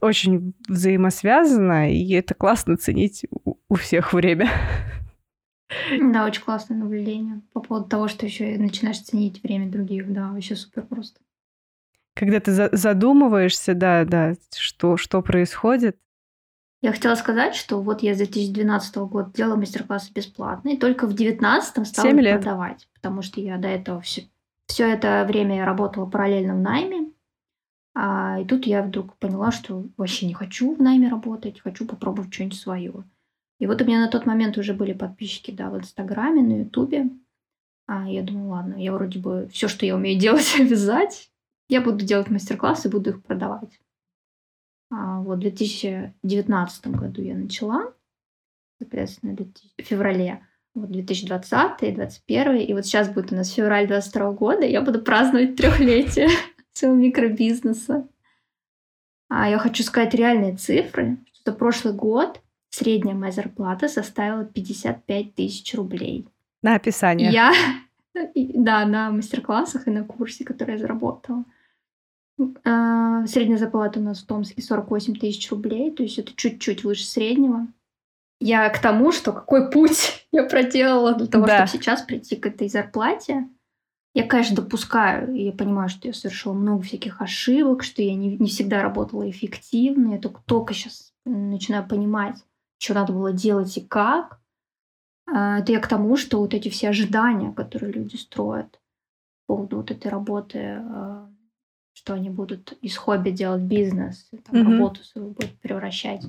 [SPEAKER 1] очень взаимосвязано, и это классно ценить у всех время.
[SPEAKER 2] Да, очень классное наблюдение по поводу того, что еще начинаешь ценить время других. Да, вообще супер просто.
[SPEAKER 1] Когда ты задумываешься, да, да, что, что происходит,
[SPEAKER 2] я хотела сказать, что вот я с 2012 года делала мастер-классы бесплатно, и только в 2019 стала лет. продавать, потому что я до этого все, все это время я работала параллельно в найме, а, и тут я вдруг поняла, что вообще не хочу в найме работать, хочу попробовать что-нибудь свое. И вот у меня на тот момент уже были подписчики, да, в Инстаграме, на Ютубе. А я думаю, ладно, я вроде бы все, что я умею делать, вязать, я буду делать мастер-классы буду их продавать. А, вот в 2019 году я начала, соответственно, в феврале. Вот 2020, 2021, и вот сейчас будет у нас февраль 22 года, и я буду праздновать трехлетие своего микробизнеса. А я хочу сказать реальные цифры, что за прошлый год средняя моя зарплата составила 55 тысяч рублей.
[SPEAKER 1] На описание.
[SPEAKER 2] Я, да, на мастер-классах и на курсе, который я заработала. А, средняя зарплата у нас в Томске 48 тысяч рублей, то есть это чуть-чуть выше среднего. Я к тому, что какой путь я проделала для того, да. чтобы сейчас прийти к этой зарплате. Я, конечно, допускаю, и я понимаю, что я совершила много всяких ошибок, что я не, не всегда работала эффективно. Я только, только сейчас начинаю понимать, что надо было делать и как. А, это я к тому, что вот эти все ожидания, которые люди строят по поводу вот этой работы, а, что они будут из хобби делать бизнес, там, mm-hmm. работу свою будут превращать.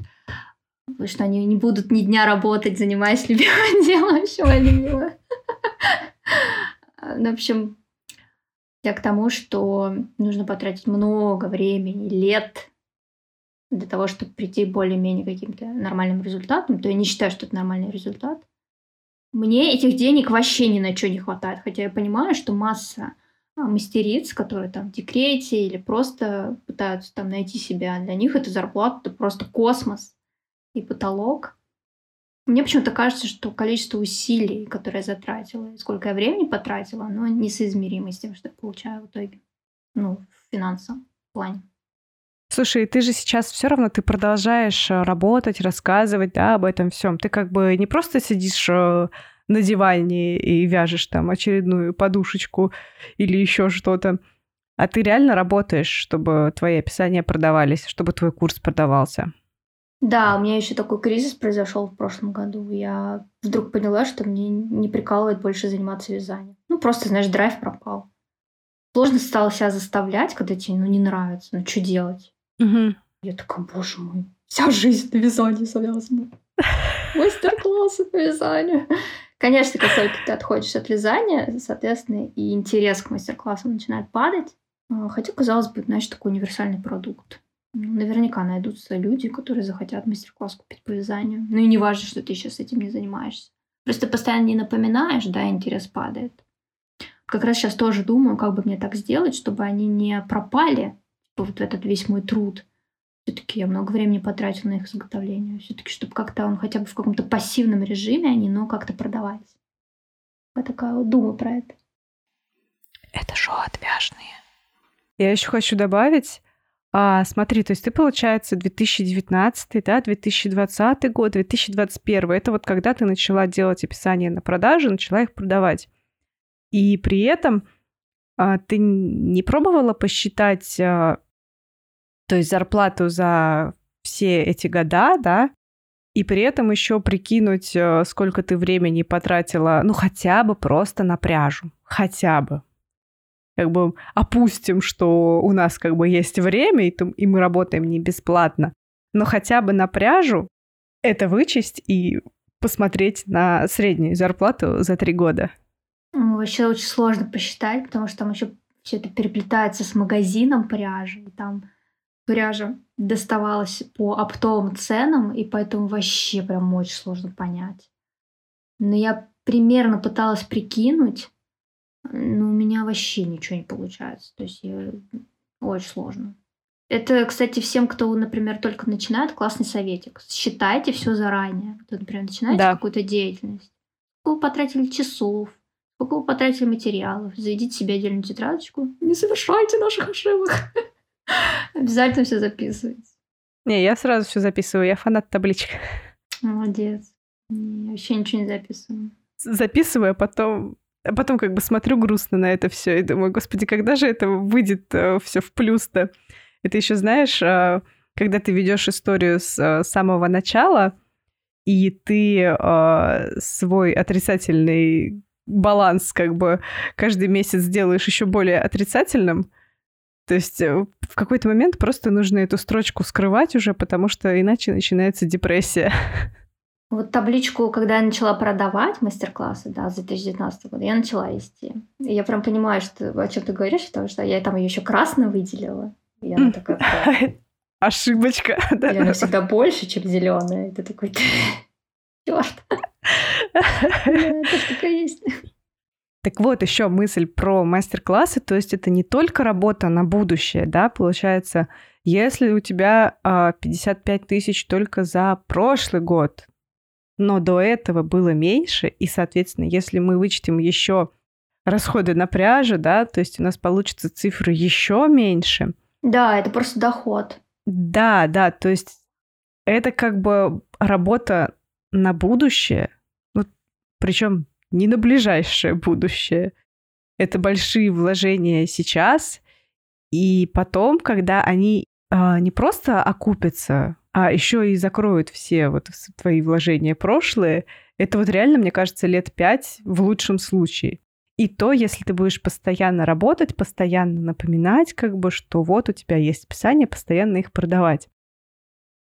[SPEAKER 2] Что они не будут ни дня работать, занимаясь любимым делом, все любимое. Ну, в общем, я к тому, что нужно потратить много времени, лет для того, чтобы прийти более-менее каким-то нормальным результатом, то я не считаю, что это нормальный результат. Мне этих денег вообще ни на что не хватает, хотя я понимаю, что масса мастериц, которые там в декрете или просто пытаются там найти себя, для них это зарплата, это просто космос и потолок. Мне почему-то кажется, что количество усилий, которые я затратила, сколько я времени потратила, оно несоизмеримо с тем, что я получаю в итоге. Ну, в финансовом плане.
[SPEAKER 1] Слушай, ты же сейчас все равно ты продолжаешь э, работать, рассказывать, да, об этом всем. Ты как бы не просто сидишь э, на диване и вяжешь там очередную подушечку или еще что-то, а ты реально работаешь, чтобы твои описания продавались, чтобы твой курс продавался.
[SPEAKER 2] Да, у меня еще такой кризис произошел в прошлом году. Я вдруг поняла, что мне не прикалывает больше заниматься вязанием. Ну, просто, знаешь, драйв пропал. Сложно стало себя заставлять, когда тебе ну, не нравится. Ну, что делать? Угу. Я такая, боже мой, вся жизнь на вязании завязана. Мастер-классы по вязанию. Конечно, как только ты отходишь от вязания, соответственно, и интерес к мастер-классам начинает падать. А, хотя, казалось бы, знаешь, такой универсальный продукт. Наверняка найдутся люди, которые захотят мастер-класс купить по вязанию. Ну и не важно, что ты сейчас этим не занимаешься. Просто постоянно не напоминаешь, да, интерес падает. Как раз сейчас тоже думаю, как бы мне так сделать, чтобы они не пропали, типа вот этот весь мой труд. Все-таки я много времени потратила на их изготовление. Все-таки, чтобы как-то он хотя бы в каком-то пассивном режиме, они, но как-то продавались. Я такая вот думаю про это.
[SPEAKER 1] Это шоу отвяжные. Я еще хочу добавить, а, смотри, то есть ты, получается, 2019, да, 2020 год, 2021. Это вот когда ты начала делать описания на продажу, начала их продавать. И при этом а, ты не пробовала посчитать, а, то есть зарплату за все эти года, да, и при этом еще прикинуть, а, сколько ты времени потратила, ну, хотя бы просто на пряжу, хотя бы как бы опустим, что у нас как бы есть время, и, и мы работаем не бесплатно, но хотя бы на пряжу это вычесть и посмотреть на среднюю зарплату за три года.
[SPEAKER 2] Вообще очень сложно посчитать, потому что там еще все это переплетается с магазином пряжи. И там пряжа доставалась по оптовым ценам, и поэтому вообще прям очень сложно понять. Но я примерно пыталась прикинуть, ну, у меня вообще ничего не получается. То есть я... очень сложно. Это, кстати, всем, кто, например, только начинает, классный советик. Считайте все заранее. Кто, например, начинает да. какую-то деятельность. Сколько вы потратили часов, сколько вы потратили материалов. Зайдите себе отдельную тетрадочку. Не совершайте наших ошибок. Обязательно все записывайте.
[SPEAKER 1] Не, я сразу все записываю. Я фанат табличек.
[SPEAKER 2] Молодец. Я вообще ничего не записываю.
[SPEAKER 1] Записываю, а потом а потом как бы смотрю грустно на это все и думаю, господи, когда же это выйдет э, все в плюс-то? Это еще знаешь, э, когда ты ведешь историю с э, самого начала, и ты э, свой отрицательный баланс как бы каждый месяц делаешь еще более отрицательным, то есть э, в какой-то момент просто нужно эту строчку скрывать уже, потому что иначе начинается депрессия.
[SPEAKER 2] Вот табличку, когда я начала продавать мастер-классы, да, с 2019 года, я начала вести. И я прям понимаю, что, о чем ты говоришь, потому что я там ее еще красно выделила. И она такая...
[SPEAKER 1] Ошибочка.
[SPEAKER 2] Да. И она всегда больше, чем зеленая. Это такой... Черт. Это что-то есть.
[SPEAKER 1] Так вот, еще мысль про мастер-классы, то есть это не только работа на будущее, да, получается, если у тебя 55 а, тысяч только за прошлый год, но до этого было меньше, и, соответственно, если мы вычтем еще расходы на пряжу, да, то есть у нас получится цифры еще меньше,
[SPEAKER 2] Да, это просто доход.
[SPEAKER 1] Да, да, то есть это как бы работа на будущее, ну, причем не на ближайшее будущее. Это большие вложения сейчас, и потом, когда они а, не просто окупятся, а еще и закроют все вот твои вложения прошлые, это вот реально, мне кажется, лет пять в лучшем случае. И то, если ты будешь постоянно работать, постоянно напоминать, как бы, что вот у тебя есть описание, постоянно их продавать.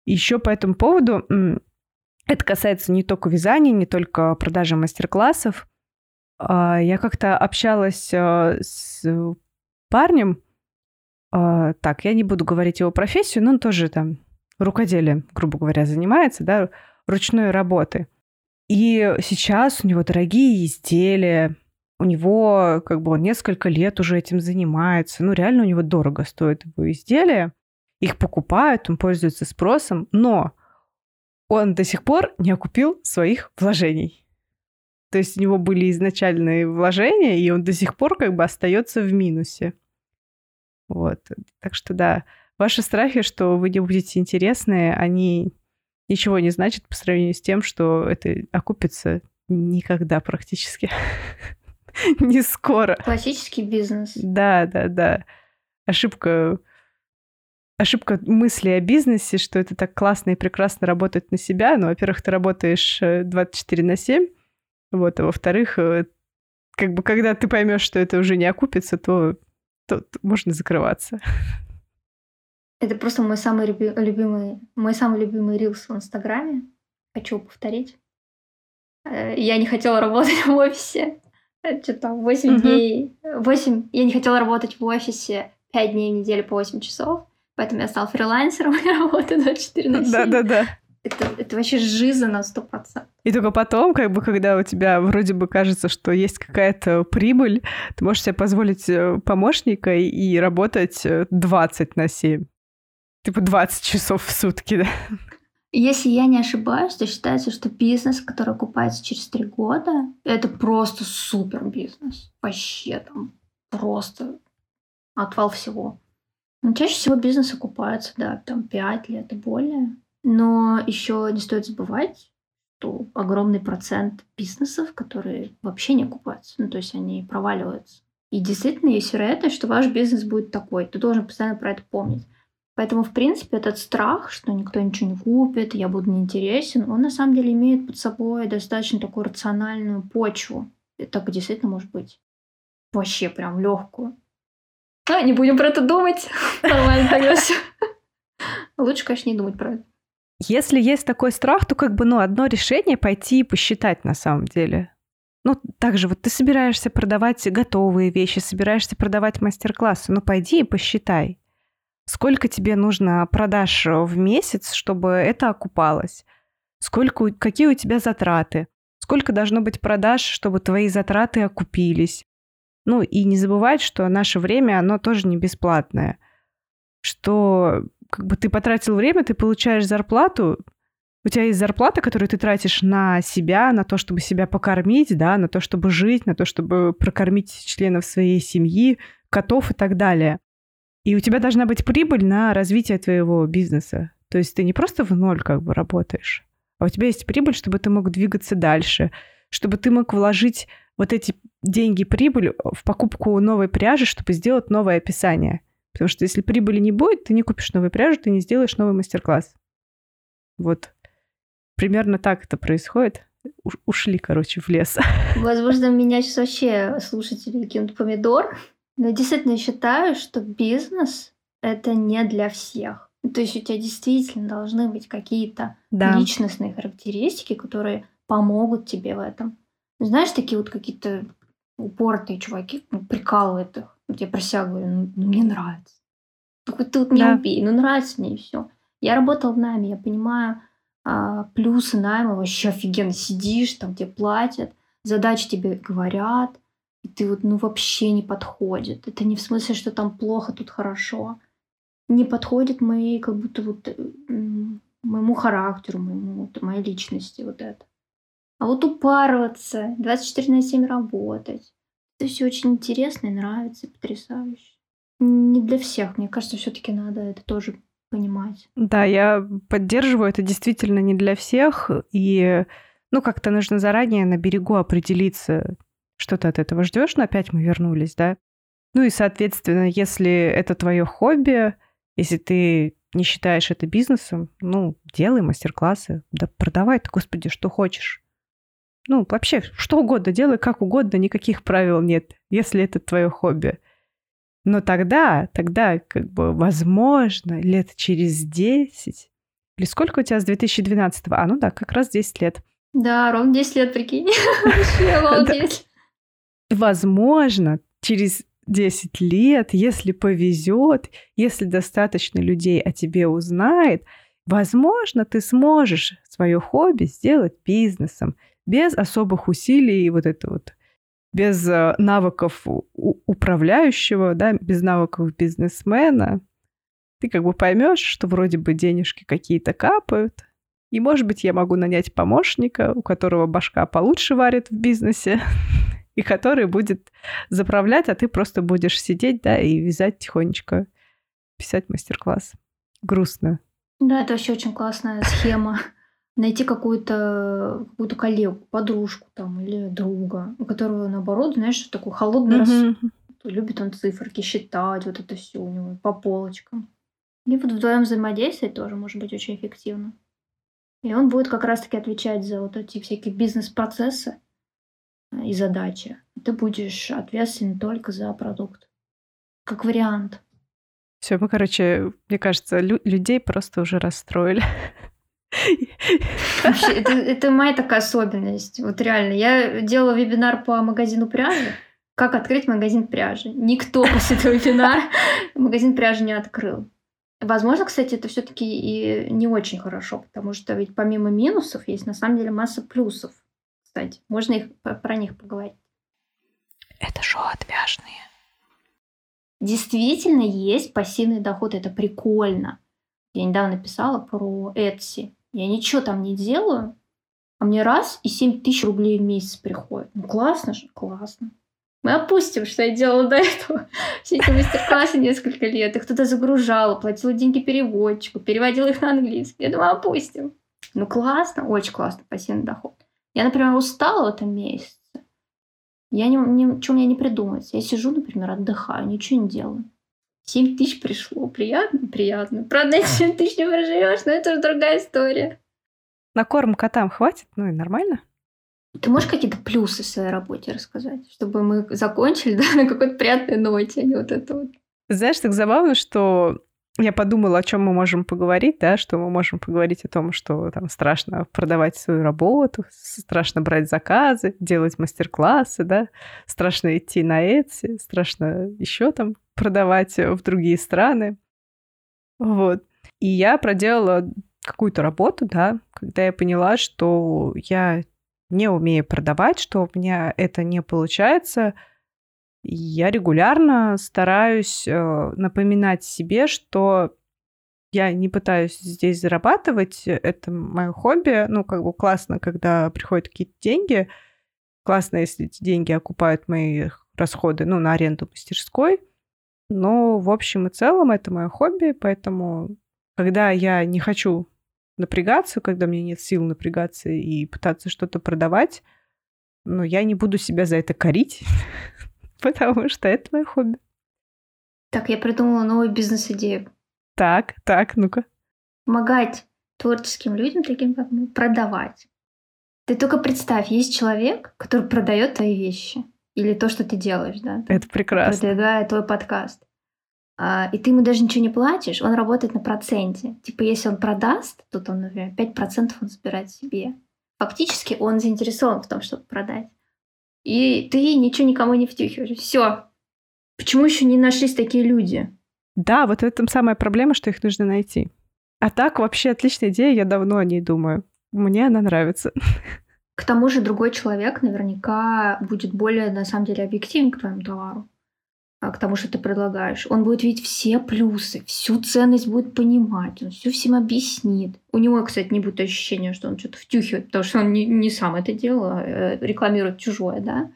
[SPEAKER 1] Еще по этому поводу, это касается не только вязания, не только продажи мастер-классов. А, я как-то общалась а, с парнем, а, так, я не буду говорить его профессию, но он тоже там рукоделием, грубо говоря, занимается, да, ручной работы. И сейчас у него дорогие изделия, у него, как бы, он несколько лет уже этим занимается. Ну, реально у него дорого стоит его изделия. Их покупают, он пользуется спросом, но он до сих пор не окупил своих вложений. То есть у него были изначальные вложения, и он до сих пор как бы остается в минусе. Вот. Так что да, ваши страхи, что вы не будете интересны, они ничего не значат по сравнению с тем, что это окупится никогда практически. Не скоро.
[SPEAKER 2] Классический бизнес.
[SPEAKER 1] Да, да, да. Ошибка ошибка мысли о бизнесе, что это так классно и прекрасно работать на себя. Ну, во-первых, ты работаешь 24 э, на 7, вот, а во-вторых, э, как бы когда ты поймешь, что это уже не окупится, то, то, то можно закрываться.
[SPEAKER 2] Это просто мой самый любимый, мой самый любимый рилс в Инстаграме. Хочу повторить. Э, я не хотела работать в офисе. Что там, 8 угу. дней. 8. Я не хотела работать в офисе 5 дней в неделю по 8 часов. Поэтому я стала фрилансером и работаю 24 на 7.
[SPEAKER 1] Да-да-да.
[SPEAKER 2] Это, это вообще жиза на 100%.
[SPEAKER 1] И только потом, как бы, когда у тебя вроде бы кажется, что есть какая-то прибыль, ты можешь себе позволить э, помощника и работать 20 э, на 7. Типа 20 часов в сутки, да?
[SPEAKER 2] Если я не ошибаюсь, то считается, что бизнес, который окупается через три года, это просто супер бизнес. Вообще там просто отвал всего. Но чаще всего бизнес окупается, да, там 5 лет и более. Но еще не стоит забывать, что огромный процент бизнесов, которые вообще не окупаются, ну то есть они проваливаются. И действительно есть вероятность, что ваш бизнес будет такой. Ты должен постоянно про это помнить. Поэтому, в принципе, этот страх, что никто ничего не купит, я буду неинтересен, он на самом деле имеет под собой достаточно такую рациональную почву. И так действительно может быть. Вообще прям легкую. А, не будем про это думать. Нормально тогда все. Лучше, конечно, не думать про это.
[SPEAKER 1] Если есть такой страх, то как бы, ну, одно решение пойти и посчитать на самом деле. Ну, также вот ты собираешься продавать готовые вещи, собираешься продавать мастер-классы, ну, пойди и посчитай. Сколько тебе нужно продаж в месяц, чтобы это окупалось? Сколько, какие у тебя затраты? Сколько должно быть продаж, чтобы твои затраты окупились? Ну и не забывать, что наше время, оно тоже не бесплатное. Что как бы ты потратил время, ты получаешь зарплату, у тебя есть зарплата, которую ты тратишь на себя, на то, чтобы себя покормить, да, на то, чтобы жить, на то, чтобы прокормить членов своей семьи, котов и так далее. И у тебя должна быть прибыль на развитие твоего бизнеса. То есть ты не просто в ноль как бы работаешь, а у тебя есть прибыль, чтобы ты мог двигаться дальше, чтобы ты мог вложить вот эти деньги, прибыль в покупку новой пряжи, чтобы сделать новое описание. Потому что если прибыли не будет, ты не купишь новую пряжу, ты не сделаешь новый мастер-класс. Вот. Примерно так это происходит. У- ушли, короче, в лес.
[SPEAKER 2] Возможно, меня сейчас вообще слушатели кинут помидор. Но я действительно считаю, что бизнес — это не для всех. То есть у тебя действительно должны быть какие-то да. личностные характеристики, которые помогут тебе в этом. Знаешь, такие вот какие-то упоротые чуваки, ну, прикалывают их. Вот я про себя говорю, ну, ну мне нравится. Ну хоть ты вот не да. убей, ну нравится мне и все. Я работала в найме, я понимаю а, плюсы найма, вообще офигенно сидишь, там тебе платят, задачи тебе говорят, и ты вот ну вообще не подходит. Это не в смысле, что там плохо, тут хорошо. Не подходит моей, как будто вот моему характеру, моему, вот, моей личности вот это. А вот упарываться, 24 на 7 работать. Это все очень интересно и нравится, и потрясающе. Не для всех. Мне кажется, все-таки надо это тоже понимать.
[SPEAKER 1] Да, я поддерживаю, это действительно не для всех. И ну, как-то нужно заранее на берегу определиться, что ты от этого ждешь, но опять мы вернулись, да. Ну и, соответственно, если это твое хобби, если ты не считаешь это бизнесом, ну, делай мастер-классы, да продавай ты, господи, что хочешь. Ну, вообще, что угодно, делай как угодно, никаких правил нет, если это твое хобби. Но тогда, тогда, как бы, возможно, лет через 10, или сколько у тебя с 2012 -го? А, ну да, как раз 10 лет.
[SPEAKER 2] Да, ровно 10 лет, прикинь. Вообще обалдеть.
[SPEAKER 1] Возможно, через 10 лет, если повезет, если достаточно людей о тебе узнает, возможно, ты сможешь свое хобби сделать бизнесом без особых усилий и вот это вот без э, навыков управляющего, да, без навыков бизнесмена, ты как бы поймешь, что вроде бы денежки какие-то капают, и, может быть, я могу нанять помощника, у которого башка получше варит в бизнесе, и который будет заправлять, а ты просто будешь сидеть, да, и вязать тихонечко, писать мастер-класс. Грустно.
[SPEAKER 2] Да, это вообще очень классная схема. Найти какую-то какую коллегу, подружку там или друга, у которого, наоборот, знаешь, такой холодный mm-hmm. Любит он циферки считать, вот это все у него по полочкам. И вот вдвоем взаимодействовать тоже может быть очень эффективно. И он будет как раз-таки отвечать за вот эти всякие бизнес-процессы, и задачи. Ты будешь ответственен только за продукт. Как вариант.
[SPEAKER 1] Все, мы, короче, мне кажется, лю- людей просто уже расстроили.
[SPEAKER 2] Вообще, это, это моя такая особенность. Вот реально, я делала вебинар по магазину пряжи. Как открыть магазин пряжи? Никто после этого вебинара магазин пряжи не открыл. Возможно, кстати, это все-таки и не очень хорошо, потому что ведь помимо минусов есть на самом деле масса плюсов кстати. Можно их, про них поговорить.
[SPEAKER 1] Это шоу отвяжные.
[SPEAKER 2] Действительно есть пассивный доход, это прикольно. Я недавно писала про Etsy. Я ничего там не делаю, а мне раз и 7 тысяч рублей в месяц приходит. Ну классно же, классно. Мы опустим, что я делала до этого. Все эти мастер-классы несколько лет. Их кто-то загружал, платила деньги переводчику, переводила их на английский. Я думаю, опустим. Ну классно, очень классно, пассивный доход. Я, например, устала в этом месяце. Я не, ничего мне не придумать. Я сижу, например, отдыхаю, ничего не делаю. 7 тысяч пришло. Приятно? Приятно. Правда, эти 7 тысяч не проживешь, но это уже другая история.
[SPEAKER 1] На корм котам хватит? Ну и нормально.
[SPEAKER 2] Ты можешь какие-то плюсы в своей работе рассказать, чтобы мы закончили да, на какой-то приятной ноте, а не вот это вот?
[SPEAKER 1] Знаешь, так забавно, что я подумала, о чем мы можем поговорить, да, что мы можем поговорить о том, что там страшно продавать свою работу, страшно брать заказы, делать мастер-классы, да, страшно идти на Etsy, страшно еще там продавать в другие страны. Вот. И я проделала какую-то работу, да, когда я поняла, что я не умею продавать, что у меня это не получается — я регулярно стараюсь э, напоминать себе, что я не пытаюсь здесь зарабатывать, это мое хобби. Ну, как бы классно, когда приходят какие-то деньги. Классно, если эти деньги окупают мои расходы, ну, на аренду мастерской. Но в общем и целом это мое хобби, поэтому когда я не хочу напрягаться, когда мне нет сил напрягаться и пытаться что-то продавать, ну, я не буду себя за это корить. потому что это мое хобби.
[SPEAKER 2] Так, я придумала новую бизнес-идею.
[SPEAKER 1] Так, так, ну-ка.
[SPEAKER 2] Помогать творческим людям, таким как мы, продавать. Ты только представь, есть человек, который продает твои вещи. Или то, что ты делаешь, да?
[SPEAKER 1] Это прекрасно.
[SPEAKER 2] Продвигая твой подкаст. А, и ты ему даже ничего не платишь, он работает на проценте. Типа, если он продаст, то там, например, 5% он забирает себе. Фактически он заинтересован в том, чтобы продать и ты ничего никому не втюхиваешь. Все. Почему еще не нашлись такие люди?
[SPEAKER 1] Да, вот в этом самая проблема, что их нужно найти. А так вообще отличная идея, я давно о ней думаю. Мне она нравится.
[SPEAKER 2] К тому же другой человек наверняка будет более, на самом деле, объективен к твоему товару. А, к тому, что ты предлагаешь. Он будет видеть все плюсы, всю ценность будет понимать, он все всем объяснит. У него, кстати, не будет ощущения, что он что-то втюхивает, потому что он не, не сам это делал, а э, рекламирует чужое, да.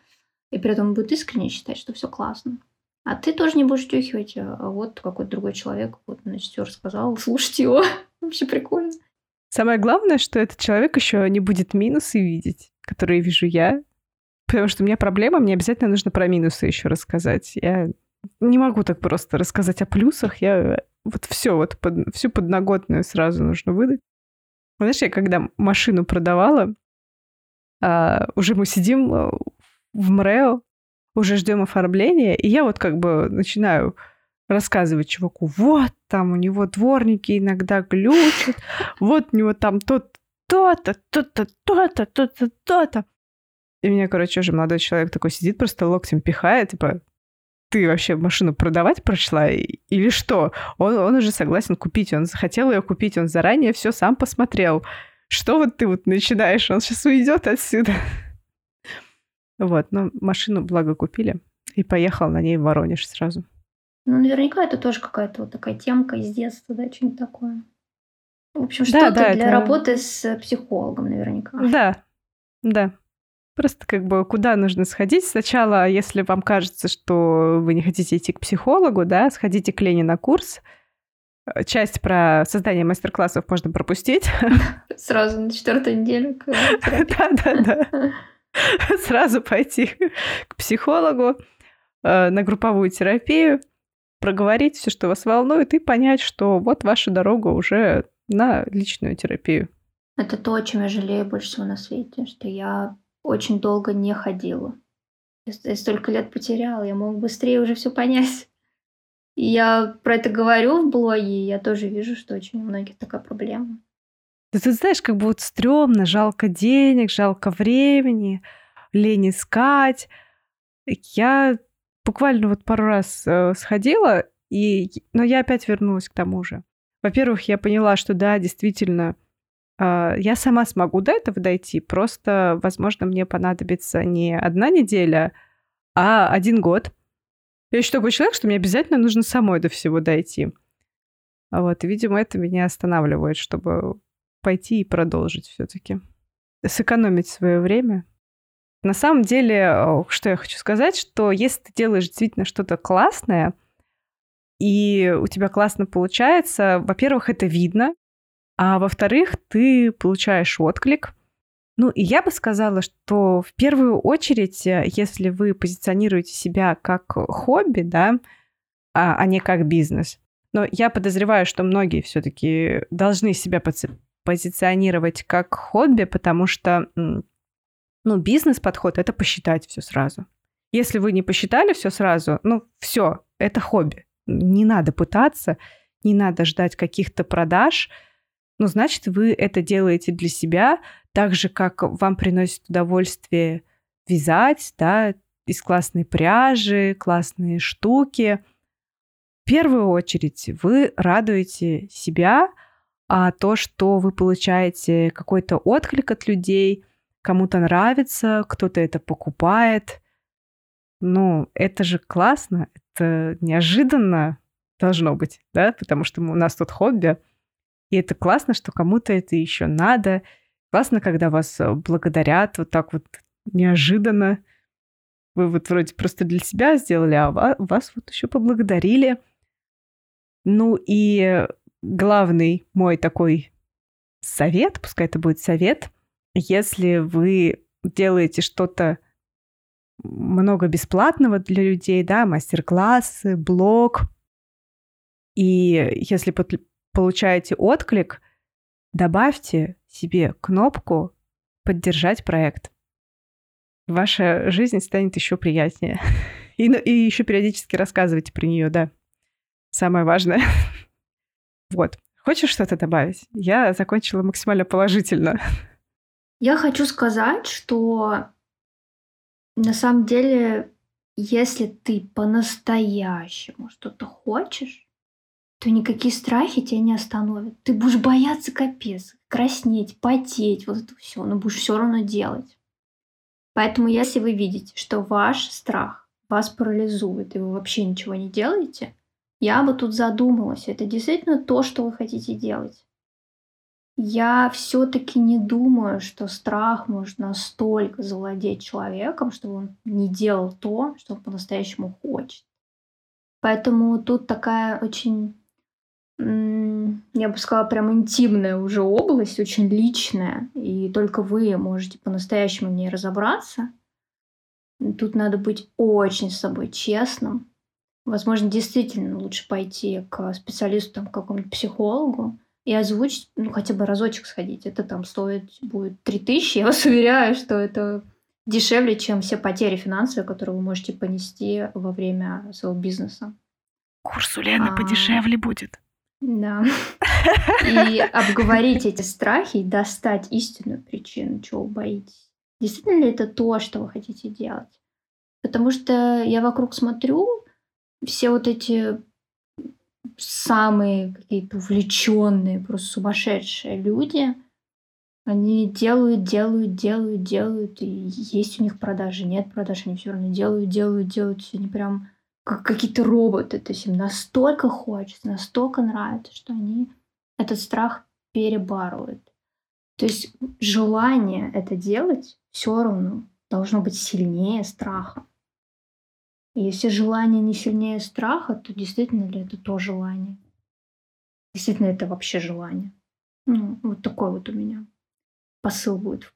[SPEAKER 2] И при этом он будет искренне считать, что все классно. А ты тоже не будешь тюхивать, а, а вот какой-то другой человек, вот, значит, все рассказал, слушайте его. Вообще прикольно.
[SPEAKER 1] Самое главное, что этот человек еще не будет минусы видеть, которые вижу я. Потому что у меня проблема, мне обязательно нужно про минусы еще рассказать. Я не могу так просто рассказать о плюсах. Я вот все, вот под, всю подноготную сразу нужно выдать. Знаешь, я когда машину продавала, а, уже мы сидим э, в МРЭО, уже ждем оформления, и я вот как бы начинаю рассказывать чуваку, вот там у него дворники иногда глючат, вот у него там тот то-то, то-то, то-то, то-то, то-то. И меня, короче, уже молодой человек такой сидит, просто локтем пихает, типа, ты вообще машину продавать прошла или что? Он, он уже согласен купить, он захотел ее купить, он заранее все сам посмотрел. Что вот ты вот начинаешь? Он сейчас уйдет отсюда. Вот, но машину, благо, купили. И поехал на ней в Воронеж сразу.
[SPEAKER 2] Ну, наверняка это тоже какая-то вот такая темка из детства, да, что-нибудь такое. В общем, что-то да, для это... работы с психологом наверняка.
[SPEAKER 1] Да, да. Просто как бы куда нужно сходить? Сначала, если вам кажется, что вы не хотите идти к психологу, да, сходите к Лене на курс. Часть про создание мастер-классов можно пропустить.
[SPEAKER 2] Сразу на четвертую неделю.
[SPEAKER 1] Да-да-да. Сразу пойти к психологу э, на групповую терапию, проговорить все, что вас волнует, и понять, что вот ваша дорога уже на личную терапию.
[SPEAKER 2] Это то, о чем я жалею больше всего на свете, что я очень долго не ходила. Я столько лет потеряла, я мог быстрее уже все понять. Я про это говорю в блоге, и я тоже вижу, что очень у многих такая проблема.
[SPEAKER 1] Да ты знаешь, как бы вот стрёмно, жалко денег, жалко времени, лень искать. Я буквально вот пару раз э, сходила, и... но я опять вернулась к тому же. Во-первых, я поняла, что да, действительно, я сама смогу до этого дойти, просто, возможно, мне понадобится не одна неделя, а один год. Я еще такой человек, что мне обязательно нужно самой до всего дойти. Вот, и, видимо, это меня останавливает, чтобы пойти и продолжить все-таки. Сэкономить свое время. На самом деле, что я хочу сказать, что если ты делаешь действительно что-то классное, и у тебя классно получается, во-первых, это видно, а во-вторых, ты получаешь отклик. Ну, и я бы сказала, что в первую очередь, э, если вы позиционируете себя как хобби, да, а, а не как бизнес, но я подозреваю, что многие все-таки должны себя позиционировать как хобби, потому что, ну, бизнес-подход — это посчитать все сразу. Если вы не посчитали все сразу, ну, все, это хобби. Не надо пытаться, не надо ждать каких-то продаж. Ну, значит, вы это делаете для себя, так же, как вам приносит удовольствие вязать, да, из классной пряжи, классные штуки. В первую очередь вы радуете себя – а то, что вы получаете какой-то отклик от людей, кому-то нравится, кто-то это покупает. Ну, это же классно, это неожиданно должно быть, да, потому что у нас тут хобби, и это классно, что кому-то это еще надо. Классно, когда вас э, благодарят вот так вот неожиданно. Вы вот вроде просто для себя сделали, а вас вот еще поблагодарили. Ну и главный мой такой совет, пускай это будет совет, если вы делаете что-то много бесплатного для людей, да, мастер-классы, блог, и если получаете отклик, добавьте себе кнопку «Поддержать проект». Ваша жизнь станет еще приятнее. И, и еще периодически рассказывайте про нее, да. Самое важное. Вот. Хочешь что-то добавить? Я закончила максимально положительно.
[SPEAKER 2] Я хочу сказать, что на самом деле, если ты по-настоящему что-то хочешь, то никакие страхи тебя не остановят. Ты будешь бояться капец, краснеть, потеть, вот это все, но будешь все равно делать. Поэтому, если вы видите, что ваш страх вас парализует, и вы вообще ничего не делаете, я бы тут задумалась, это действительно то, что вы хотите делать? Я все-таки не думаю, что страх может настолько завладеть человеком, чтобы он не делал то, что он по-настоящему хочет. Поэтому тут такая очень, я бы сказала, прям интимная уже область, очень личная, и только вы можете по-настоящему в ней разобраться. Тут надо быть очень с собой честным. Возможно, действительно лучше пойти к специалисту, там, к какому-нибудь психологу, и озвучить, ну, хотя бы разочек сходить. Это там стоит будет 3000. Я вас уверяю, что это дешевле, чем все потери финансовые, которые вы можете понести во время своего бизнеса.
[SPEAKER 1] Курс у Лены а, подешевле будет.
[SPEAKER 2] Да. И обговорить эти страхи и достать истинную причину, чего вы боитесь. Действительно ли это то, что вы хотите делать? Потому что я вокруг смотрю, все вот эти самые какие-то увлеченные, просто сумасшедшие люди, они делают, делают, делают, делают, и есть у них продажи, нет продаж, они все равно делают, делают, делают, все они прям как какие-то роботы, то есть им настолько хочется, настолько нравится, что они этот страх перебарывают. То есть желание это делать все равно должно быть сильнее страха. И если желание не сильнее страха, то действительно ли это то желание? Действительно это вообще желание? Ну, вот такой вот у меня посыл будет.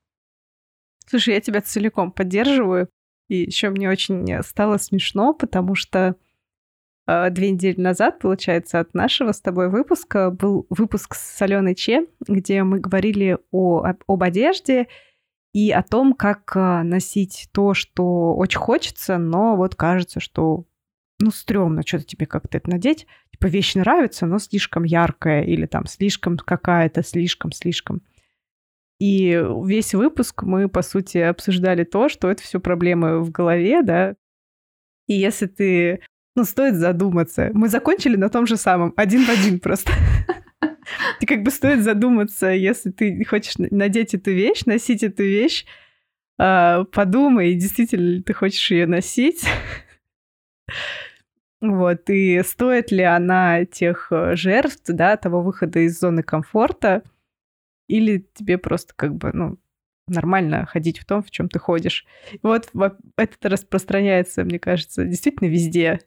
[SPEAKER 1] Слушай, я тебя целиком поддерживаю. И еще мне очень стало смешно, потому что э, две недели назад, получается, от нашего с тобой выпуска был выпуск с Аленой Че, где мы говорили о, об одежде и о том, как э, носить то, что очень хочется, но вот кажется, что ну, стрёмно что-то тебе как-то это надеть. Типа вещь нравится, но слишком яркая или там слишком какая-то, слишком-слишком. И весь выпуск мы, по сути, обсуждали то, что это все проблемы в голове, да. И если ты... Ну, стоит задуматься. Мы закончили на том же самом, один в один просто. Ты как бы стоит задуматься, если ты хочешь надеть эту вещь, носить эту вещь, а, подумай, действительно ли ты хочешь ее носить. Вот, и стоит ли она тех э, жертв, да, того выхода из зоны комфорта, или тебе просто как бы, ну, нормально ходить в том, в чем ты ходишь. Вот это распространяется, мне кажется, действительно везде.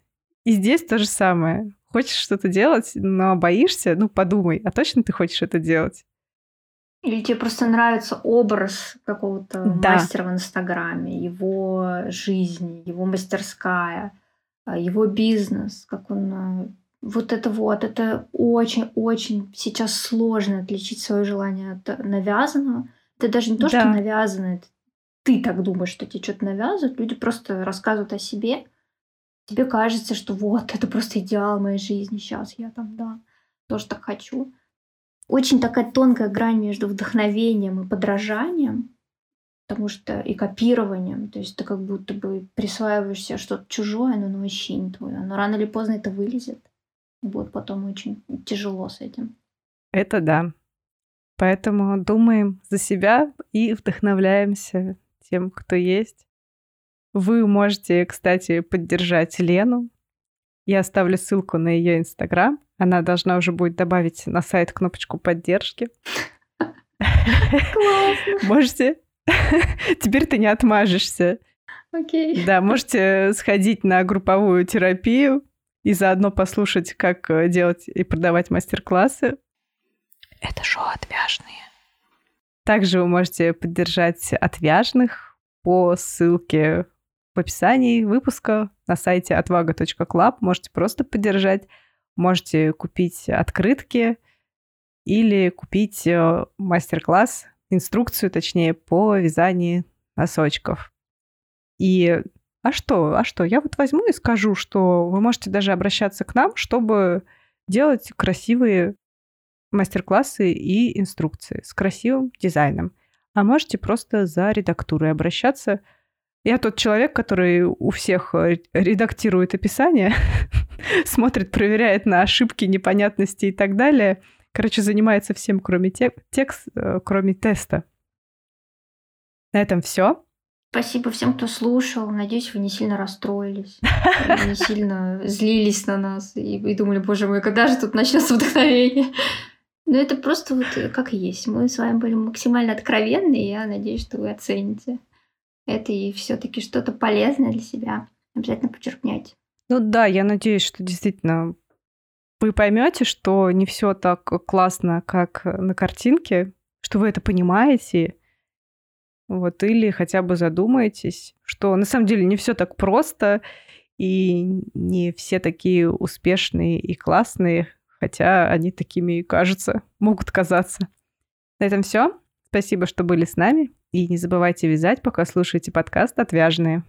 [SPEAKER 1] И здесь то же самое. Хочешь что-то делать, но боишься, ну подумай, а точно ты хочешь это делать?
[SPEAKER 2] Или тебе просто нравится образ какого-то да. мастера в Инстаграме, его жизнь, его мастерская, а, его бизнес, как он а, вот это вот, это очень-очень сейчас сложно отличить свое желание от навязанного. Это даже не то, да. что навязано, это ты так думаешь, что тебе что-то навязывают, люди просто рассказывают о себе. Тебе кажется, что вот, это просто идеал моей жизни, сейчас я там, да, тоже так хочу. Очень такая тонкая грань между вдохновением и подражанием, потому что и копированием, то есть ты как будто бы присваиваешь себе что-то чужое, но оно вообще не твое, но рано или поздно это вылезет будет потом очень тяжело с этим.
[SPEAKER 1] Это да. Поэтому думаем за себя и вдохновляемся тем, кто есть. Вы можете, кстати, поддержать Лену. Я оставлю ссылку на ее инстаграм. Она должна уже будет добавить на сайт кнопочку поддержки.
[SPEAKER 2] Классно.
[SPEAKER 1] Можете. Теперь ты не отмажешься.
[SPEAKER 2] Окей.
[SPEAKER 1] Да, можете сходить на групповую терапию и заодно послушать, как э, делать и продавать мастер-классы.
[SPEAKER 2] Это шоу «Отвяжные».
[SPEAKER 1] Также вы можете поддержать «Отвяжных» по ссылке в описании выпуска на сайте отвага.клаб. Можете просто поддержать, можете купить открытки или купить э, мастер-класс, инструкцию, точнее, по вязанию носочков. И а что? А что? Я вот возьму и скажу, что вы можете даже обращаться к нам, чтобы делать красивые мастер-классы и инструкции с красивым дизайном. А можете просто за редактурой обращаться. Я тот человек, который у всех э, редактирует описание, смотрит, проверяет на ошибки, непонятности и так далее. Короче, занимается всем, кроме тек- текст, э, кроме теста. На этом все.
[SPEAKER 2] Спасибо всем, кто слушал. Надеюсь, вы не сильно расстроились, не сильно злились на нас и, и думали, боже мой, когда же тут начнется вдохновение? Но это просто вот как есть. Мы с вами были максимально откровенны, и я надеюсь, что вы оцените это и все-таки что-то полезное для себя. Обязательно подчеркняйте.
[SPEAKER 1] Ну да, я надеюсь, что действительно вы поймете, что не все так классно, как на картинке, что вы это понимаете, вот, или хотя бы задумаетесь, что на самом деле не все так просто, и не все такие успешные и классные, хотя они такими и кажутся, могут казаться. На этом все. Спасибо, что были с нами. И не забывайте вязать, пока слушаете подкаст «Отвяжные».